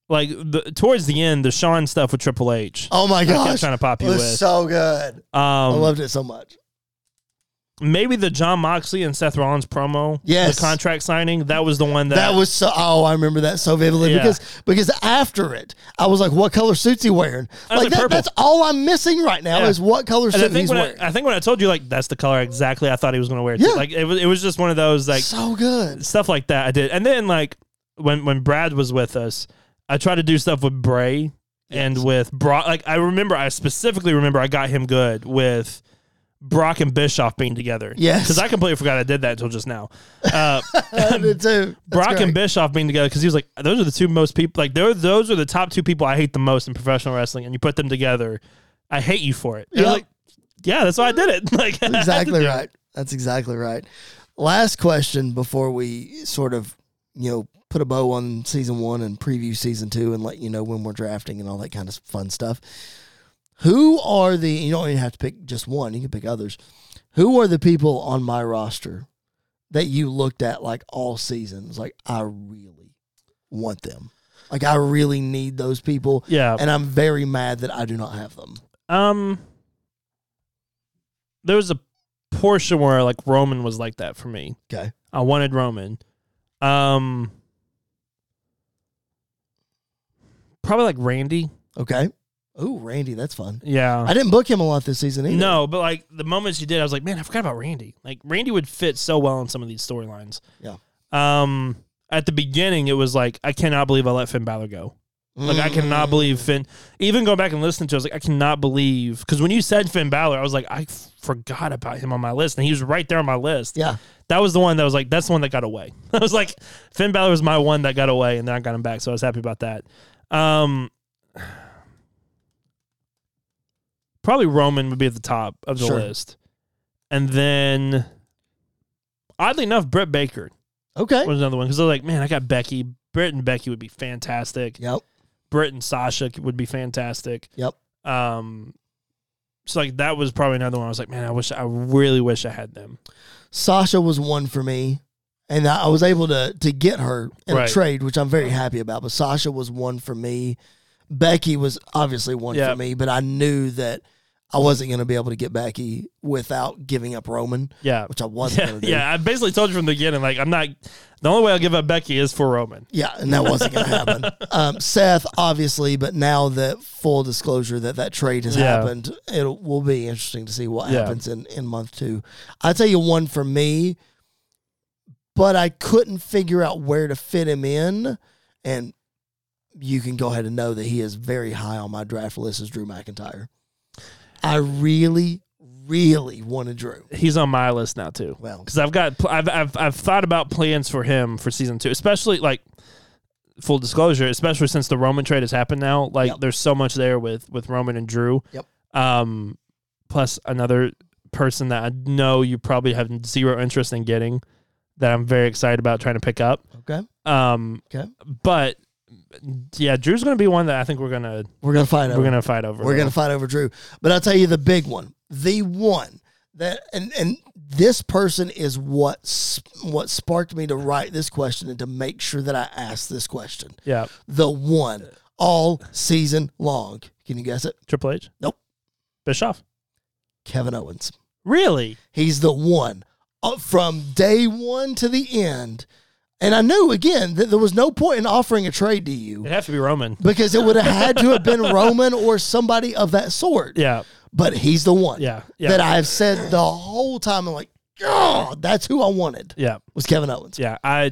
Like the towards the end, the Shawn stuff with Triple H. Oh my I gosh, trying to pop it you was with. so good. I Um, loved it so much. Maybe the Jon Moxley and Seth Rollins promo. Yes. The contract signing. That was the one that, That was so. Oh, I remember that so vividly Yeah. because because after it, I was like, "What color suit's he wearing?" Like like, that, that's all I'm missing right now Yeah. is what color And I suit think he's when wearing. I, I think when I told you like that's the color exactly I thought he was going to wear. Too. Yeah. Like it was it was just one of those like so good. stuff like that I did. And then like when when Brad was with us, I tried to do stuff with Bray and with Brock. Like I remember, I specifically remember I got him good with Brock and Bischoff being together. Yes. because I completely forgot I did that until just now. Uh, I did too. Brock great. and Bischoff being together because he was like, those are the two most people. Like, they're, those are the top two people I hate the most in professional wrestling, and you put them together, I hate you for it. And I was Yep. like, yeah, that's why I did it. Like, I had to exactly right. That's exactly right. Last question before we sort of, you know, put a bow on season one and preview season two and let you know when we're drafting and all that kind of fun stuff. Who are the, you don't even have to pick just one, you can pick others. Who are the people on my roster that you looked at like all seasons? Like, I really want them. Like, I really need those people. Yeah. And I'm very mad that I do not have them. Um, there was a portion where like Roman was like that for me. Okay. I wanted Roman. Um, probably like Randy. Okay. Oh, Randy, that's fun. Yeah. I didn't book him a lot this season either. No, but like the moments you did, I was like, man, I forgot about Randy. Like Randy would fit so well in some of these storylines. Yeah. Um, at the beginning, it was like I cannot believe I let Finn Balor go. Like I cannot Mm. believe Finn. Even going back and listening to, it, I was like, I cannot believe because when you said Finn Balor, I was like, I f- forgot about him on my list, and he was right there on my list. Yeah. That was the one that was like, that's the one that got away. I was like, Finn Balor was my one that got away, and then I got him back, so I was happy about that. Um, probably Roman would be at the top of the Sure. list, and then oddly enough, Britt Baker Okay. was another one because I was like, man, I got Becky. Britt and Becky would be fantastic. Yep. Britt and Sasha would be fantastic. Yep. Um, so like that was probably another one. I was like, man, I wish, I really wish I had them. Sasha was one for me, and I I was able to to get her in Right. a trade, which I'm very happy about. But Sasha was one for me. Becky was obviously one Yeah. for me, but I knew that I wasn't going to be able to get Becky without giving up Roman, Yeah. which I wasn't Yeah, going to do. yeah, I basically told you from the beginning, like I'm not. The only way I'll give up Becky is for Roman. Yeah, and that wasn't going to happen. Um, Seth, obviously, but now that full disclosure that that trade has Yeah. happened, it will be interesting to see what Yeah. happens in, in month two. I tell you one for me, but I couldn't figure out where to fit him in, and you can go ahead and know that he is very high on my draft list as Drew McIntyre. I really, really wanted Drew. He's on my list now too. Well, because I've got I've, I've I've thought about plans for him for season two, especially like full disclosure, especially since the Roman trade has happened now. Like Yep. there's so much there with with Roman and Drew. Yep. Um, plus another person that I know you probably have zero interest in getting that I'm very excited about trying to pick up. okay, Um, Okay. but yeah, Drew's gonna be one that I think we're gonna we're gonna find out. we're gonna fight over. We're gonna fight over Drew. But I'll tell you the big one, the one that and and this person is what what sparked me to write this question and to make sure that I asked this question. yeah The one all season long. Can you guess it? Triple H. Nope. Bischoff. Kevin Owens. Really? He's the one uh, from day one to the end. And I knew again that there was no point in offering a trade to you It has to be Roman. because it would have had to have been Roman or somebody of that sort. Yeah. But he's the one. Yeah. Yeah. that I have said the whole time. I'm like, God, that's who I wanted yeah. was Kevin Owens. Yeah, I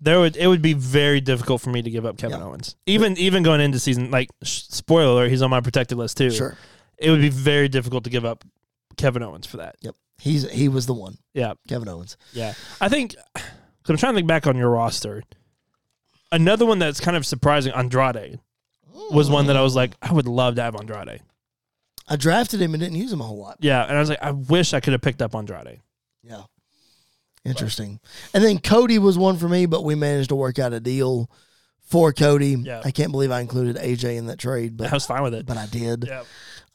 there would it would be very difficult for me to give up Kevin Yeah. Owens. Even even going into season like spoiler alert, he's on my protected list too. Sure. It would be very difficult to give up Kevin Owens for that. Yep. He's he was the one. Yeah. Kevin Owens. Yeah. I think cuz I'm trying to think back on your roster. Another one that's kind of surprising, Andrade, was one that I was like, I would love to have Andrade. I drafted him and didn't use him a whole lot. Yeah, and I was like, I wish I could have picked up Andrade. Yeah. Interesting. And then Cody was one for me, but we managed to work out a deal for Cody. Yeah. I can't believe I included AJ in that trade, but I was fine with it. but I did. Yeah.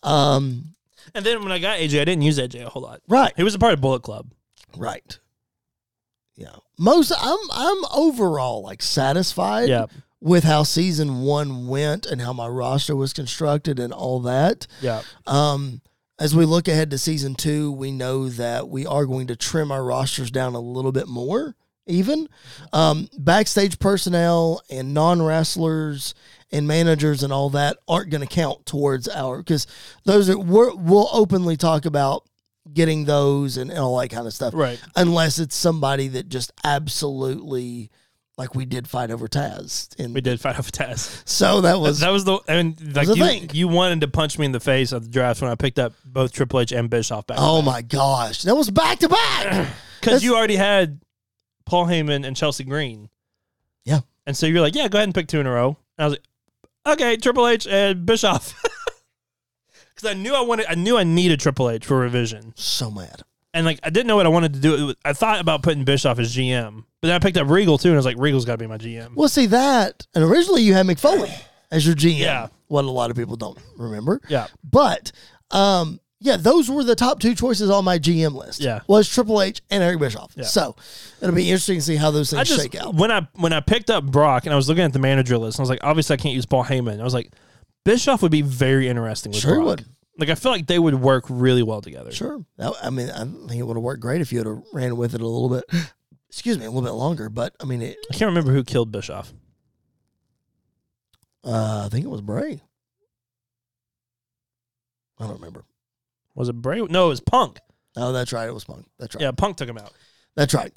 Um And then when I got AJ, I didn't use AJ a whole lot. right. He was a part of Bullet Club. Right. Yeah. Most I'm I'm overall like satisfied Yeah. with how season 1 went and how my roster was constructed and all that. Yeah. Um, as we look ahead to season two, we know that we are going to trim our rosters down a little bit more, even. Um, backstage personnel and non wrestlers and managers and all that aren't going to count towards our, because those are, we're, we'll openly talk about getting those and, and all that kind of stuff Right. unless it's somebody that just absolutely like we did fight over Taz. And We did fight over Taz. so that was that was the and like you, thing. you wanted to punch me in the face at the draft when I picked up both Triple H and Bischoff back. oh my gosh, that was back to back. because you already had Paul Heyman and Chelsea Green. Yeah. and so you're like, yeah, go ahead and pick two in a row. And I was like, okay, Triple H and Bischoff. Because I knew I wanted, I knew I needed Triple H for revision, So mad. and like I didn't know what I wanted to do. It was- I thought about putting Bischoff as GM, but then I picked up Regal too, and I was like, Regal's got to be my GM. Well, see that, and originally you had Mick Foley as your GM. Yeah. What a lot of people don't remember. Yeah, But um, yeah, those were the top two choices on my GM list. Yeah. was Triple H and Eric Bischoff. Yeah. So it'll be interesting to see how those I things just shake out. when I when I picked up Brock and I was looking at the manager list, I was like, obviously I can't use Paul Heyman. I was like, Bischoff would be very interesting with Sure Brock. would. Like I feel like they would work really well together. Sure. That- I mean, I think it would have worked great if you had have ran with it a little bit. Excuse me, a little bit longer. But I mean, it, I can't remember who killed Bischoff. uh, I think it was Bray. I don't remember. Was it Bray? No, it was Punk. Oh, that's right. It was Punk. That's right. Yeah, Punk took him out. That's right.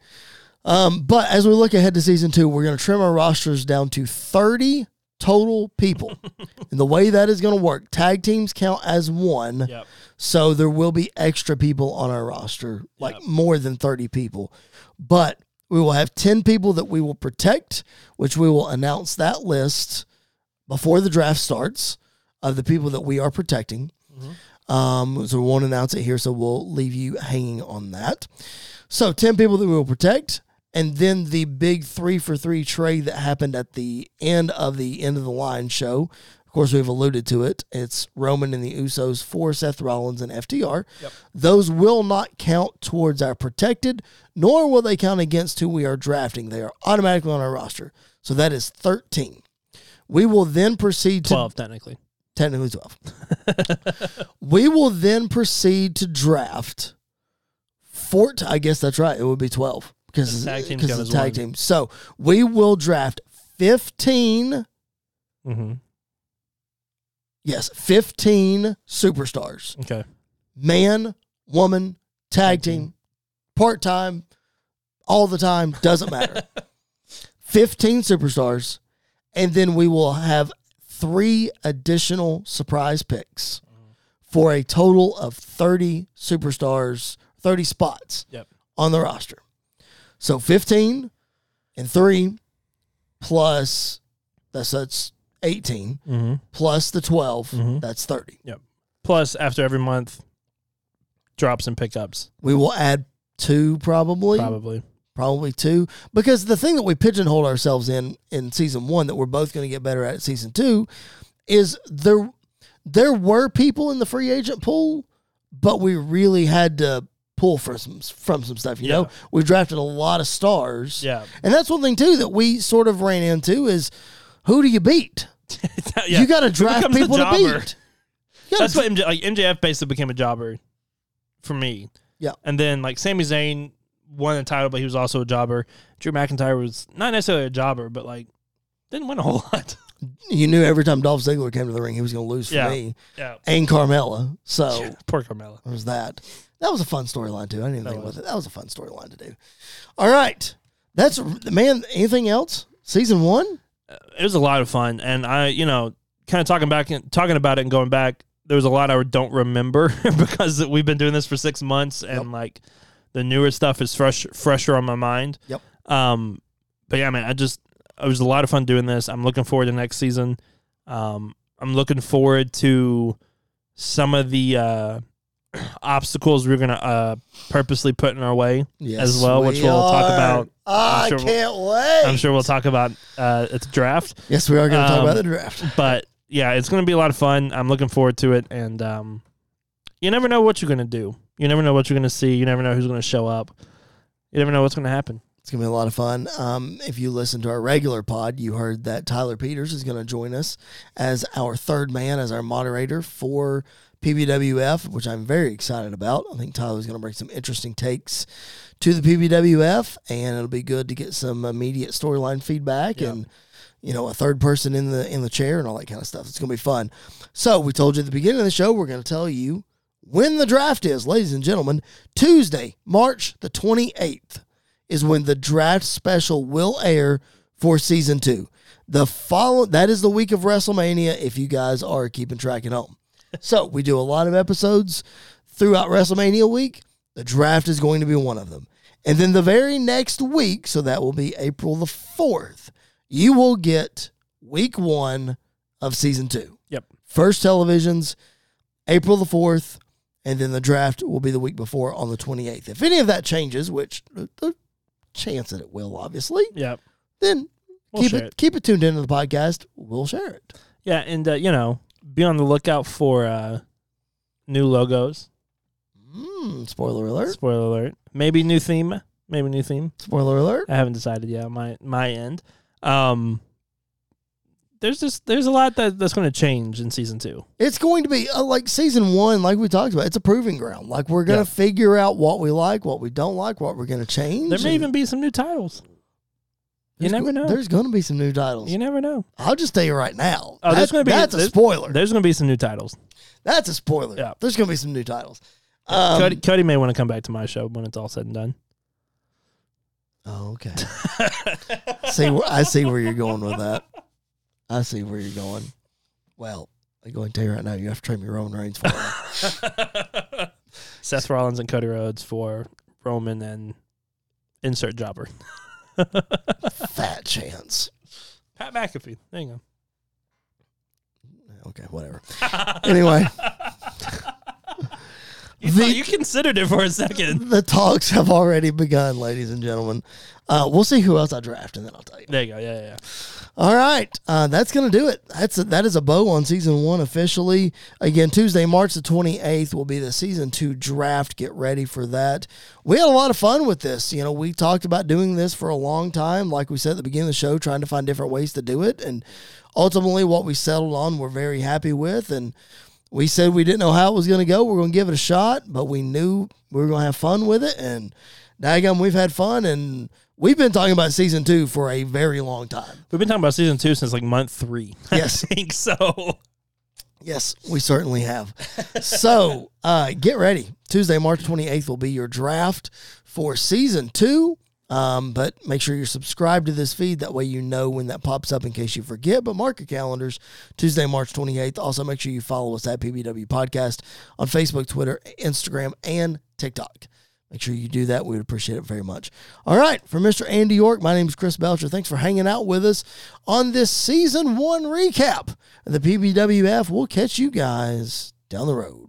Um, but as we look ahead to season two, we're going to trim our rosters down to 30 total people. and the way that is going to work, tag teams count as one. Yep. So there will be extra people on our roster, like Yep. more than 30 people. But we will have 10 people that we will protect, which we will announce that list before the draft starts of the people that we are protecting. Um, so we won't announce it here, so we'll leave you hanging on that. So 10 people that we will protect. And then the big three for three trade that happened at the end of the end of the line show. Of course, we've alluded to it. It's Roman and the Usos for Seth Rollins and FTR. Yep. Those will not count towards our protected, nor will they count against who we are drafting. They are automatically on our roster. So that is 13. We will then proceed to Twelve technically. technically 12. we will then proceed to draft 14. I guess that's right. It would be 12 because The tag because count tag one. team. So we will draft 15. Mm-hmm. Yes, 15 superstars. Okay. Man, woman, tag team, part time, all the time, doesn't matter. 15 superstars. And then we will have three additional surprise picks for a total of 30 superstars, 30 spots Yep. on the roster. So 15 and three plus that's that's 18 Mm-hmm. plus the 12, Mhm. that's 30. yep Plus, after every month, drops and pickups We will add two probably, probably. probably two, because the thing that we pigeonholed ourselves in in season one that we're both going to get better at season two is there there were people in the free agent pool, but we really had to pull from some from some stuff. You know, Yeah. we drafted a lot of stars, Yeah. and that's one thing too that we sort of ran into is who do you beat? yeah. You got to draft people to beat. That's what MJ, like MJF basically became a jobber for me. Yeah. And then like Sami Zayn won the title, but he was also a jobber. Drew McIntyre was not necessarily a jobber, but like didn't win a whole lot. you knew every time Dolph Ziggler came to the ring, he was going to lose for Yeah. me Yeah. and Carmella. So Poor Carmella. was that. That was a fun storyline too. I didn't even think was. about it. That was a fun storyline to do. All right, that's man. Anything else? Season one. It was a lot of fun, and I, you know, kind of talking back and talking about it and going back. There was a lot I don't remember because we've been doing this for six months, and Yep. like the newer stuff is fresh, fresher on my mind. Yep. Um, but yeah, man, I just it was a lot of fun doing this. I'm looking forward to next season. Um, I'm looking forward to some of the uh, obstacles we're gonna uh, purposely put in our way. Yes, As well, which we'll talk are. about. I I'm sure we'll- can't wait. I'm sure we'll talk about uh, the draft. Yes, we are going to talk Um, about the draft. But yeah, it's going to be a lot of fun. I'm looking forward to it, and um, you never know what you're going to do. You never know what you're going to see. You never know who's going to show up. You never know what's going to happen. It's gonna be a lot of fun. Um, if you listen to our regular pod, you heard that Tyler Peters is going to join us as our third man, as our moderator for PBWF, which I'm very excited about. I think Tyler's going to bring some interesting takes to the PBWF, and it'll be good to get some immediate storyline feedback Yeah. and you know a third person in the in the chair and all that kind of stuff. It's going to be fun. So we told you at the beginning of the show we're going to tell you when the draft is, ladies and gentlemen. Tuesday, March the 28th is when the draft special will air for season two. The follow that is the week of WrestleMania. If you guys are keeping track at home, so we do a lot of episodes throughout WrestleMania week. The draft is going to be one of them, and then the very next week, so that will be April the fourth. You will get week one of season two. Yep. First televisions, April the 4th, and then the draft will be the week before on the 28th. If any of that changes, which uh, the chance that it will, obviously, Yep. then We'll keep it, it. keep it tuned into the podcast. We'll share it. Yeah, and uh, you know, be on the lookout for uh, new logos. Mm, spoiler alert! Spoiler alert. Maybe new theme. Maybe new theme. Spoiler alert! I haven't decided yet. My my end. Um, there's just there's a lot that, that's going to change in season two. It's going to be uh, like season one, like we talked about. It's a proving ground. Like we're gonna Yeah. figure out what we like, what we don't like, what we're gonna change. There may even be some new titles. You never know. There's gonna be some new titles. You never know. I'll just tell you right now. Oh, there's gonna be- that's a spoiler. There's going to be some new titles. That's a spoiler. Yeah. There's gonna be some new titles. Um, Cody, Cody may want to come back to my show when it's all said and done. Oh, okay. see, I see where you're going with that. I see where you're going. Well, I'm going to tell you right now, you have to trade me Roman Reigns for. Seth Rollins and Cody Rhodes for Roman and insert jobber. fat chance. Pat McAfee. There you Okay, whatever. Anyway, you, The- you considered it for a second. the talks have already begun, ladies and gentlemen. Uh, we'll see who else I draft, and then I'll tell you. There you go. Yeah, yeah. yeah. All right, uh, that's gonna do it. That's a, that is a bow on season one officially. Again, Tuesday, March the twenty eighth will be the season two draft. Get ready for that. We had a lot of fun with this. You know, we talked about doing this for a long time. Like we said at the beginning of the show, trying to find different ways to do it, and ultimately, what we settled on, we're very happy with. And we said we didn't know how it was gonna go. We're gonna give it a shot, but we knew we were gonna have fun with it. And daggum, we've had fun and. We've been talking about season two for a very long time. We've been talking about season two since like month three. Yes. I think so. Yes, we certainly have. so uh, get ready. Tuesday, March 28th will be your draft for season two. Um, but make sure you're subscribed to this feed. That way you know when that pops up in case you forget. But mark your calendars, Tuesday, March 28th. Also, make sure you follow us at PBW Podcast on Facebook, Twitter, Instagram, and TikTok. Make sure you do that. We would appreciate it very much. All right. For Mr. Andy York, my name is Chris Belcher. Thanks for hanging out with us on this season one recap of the PBWF. We'll catch you guys down the road.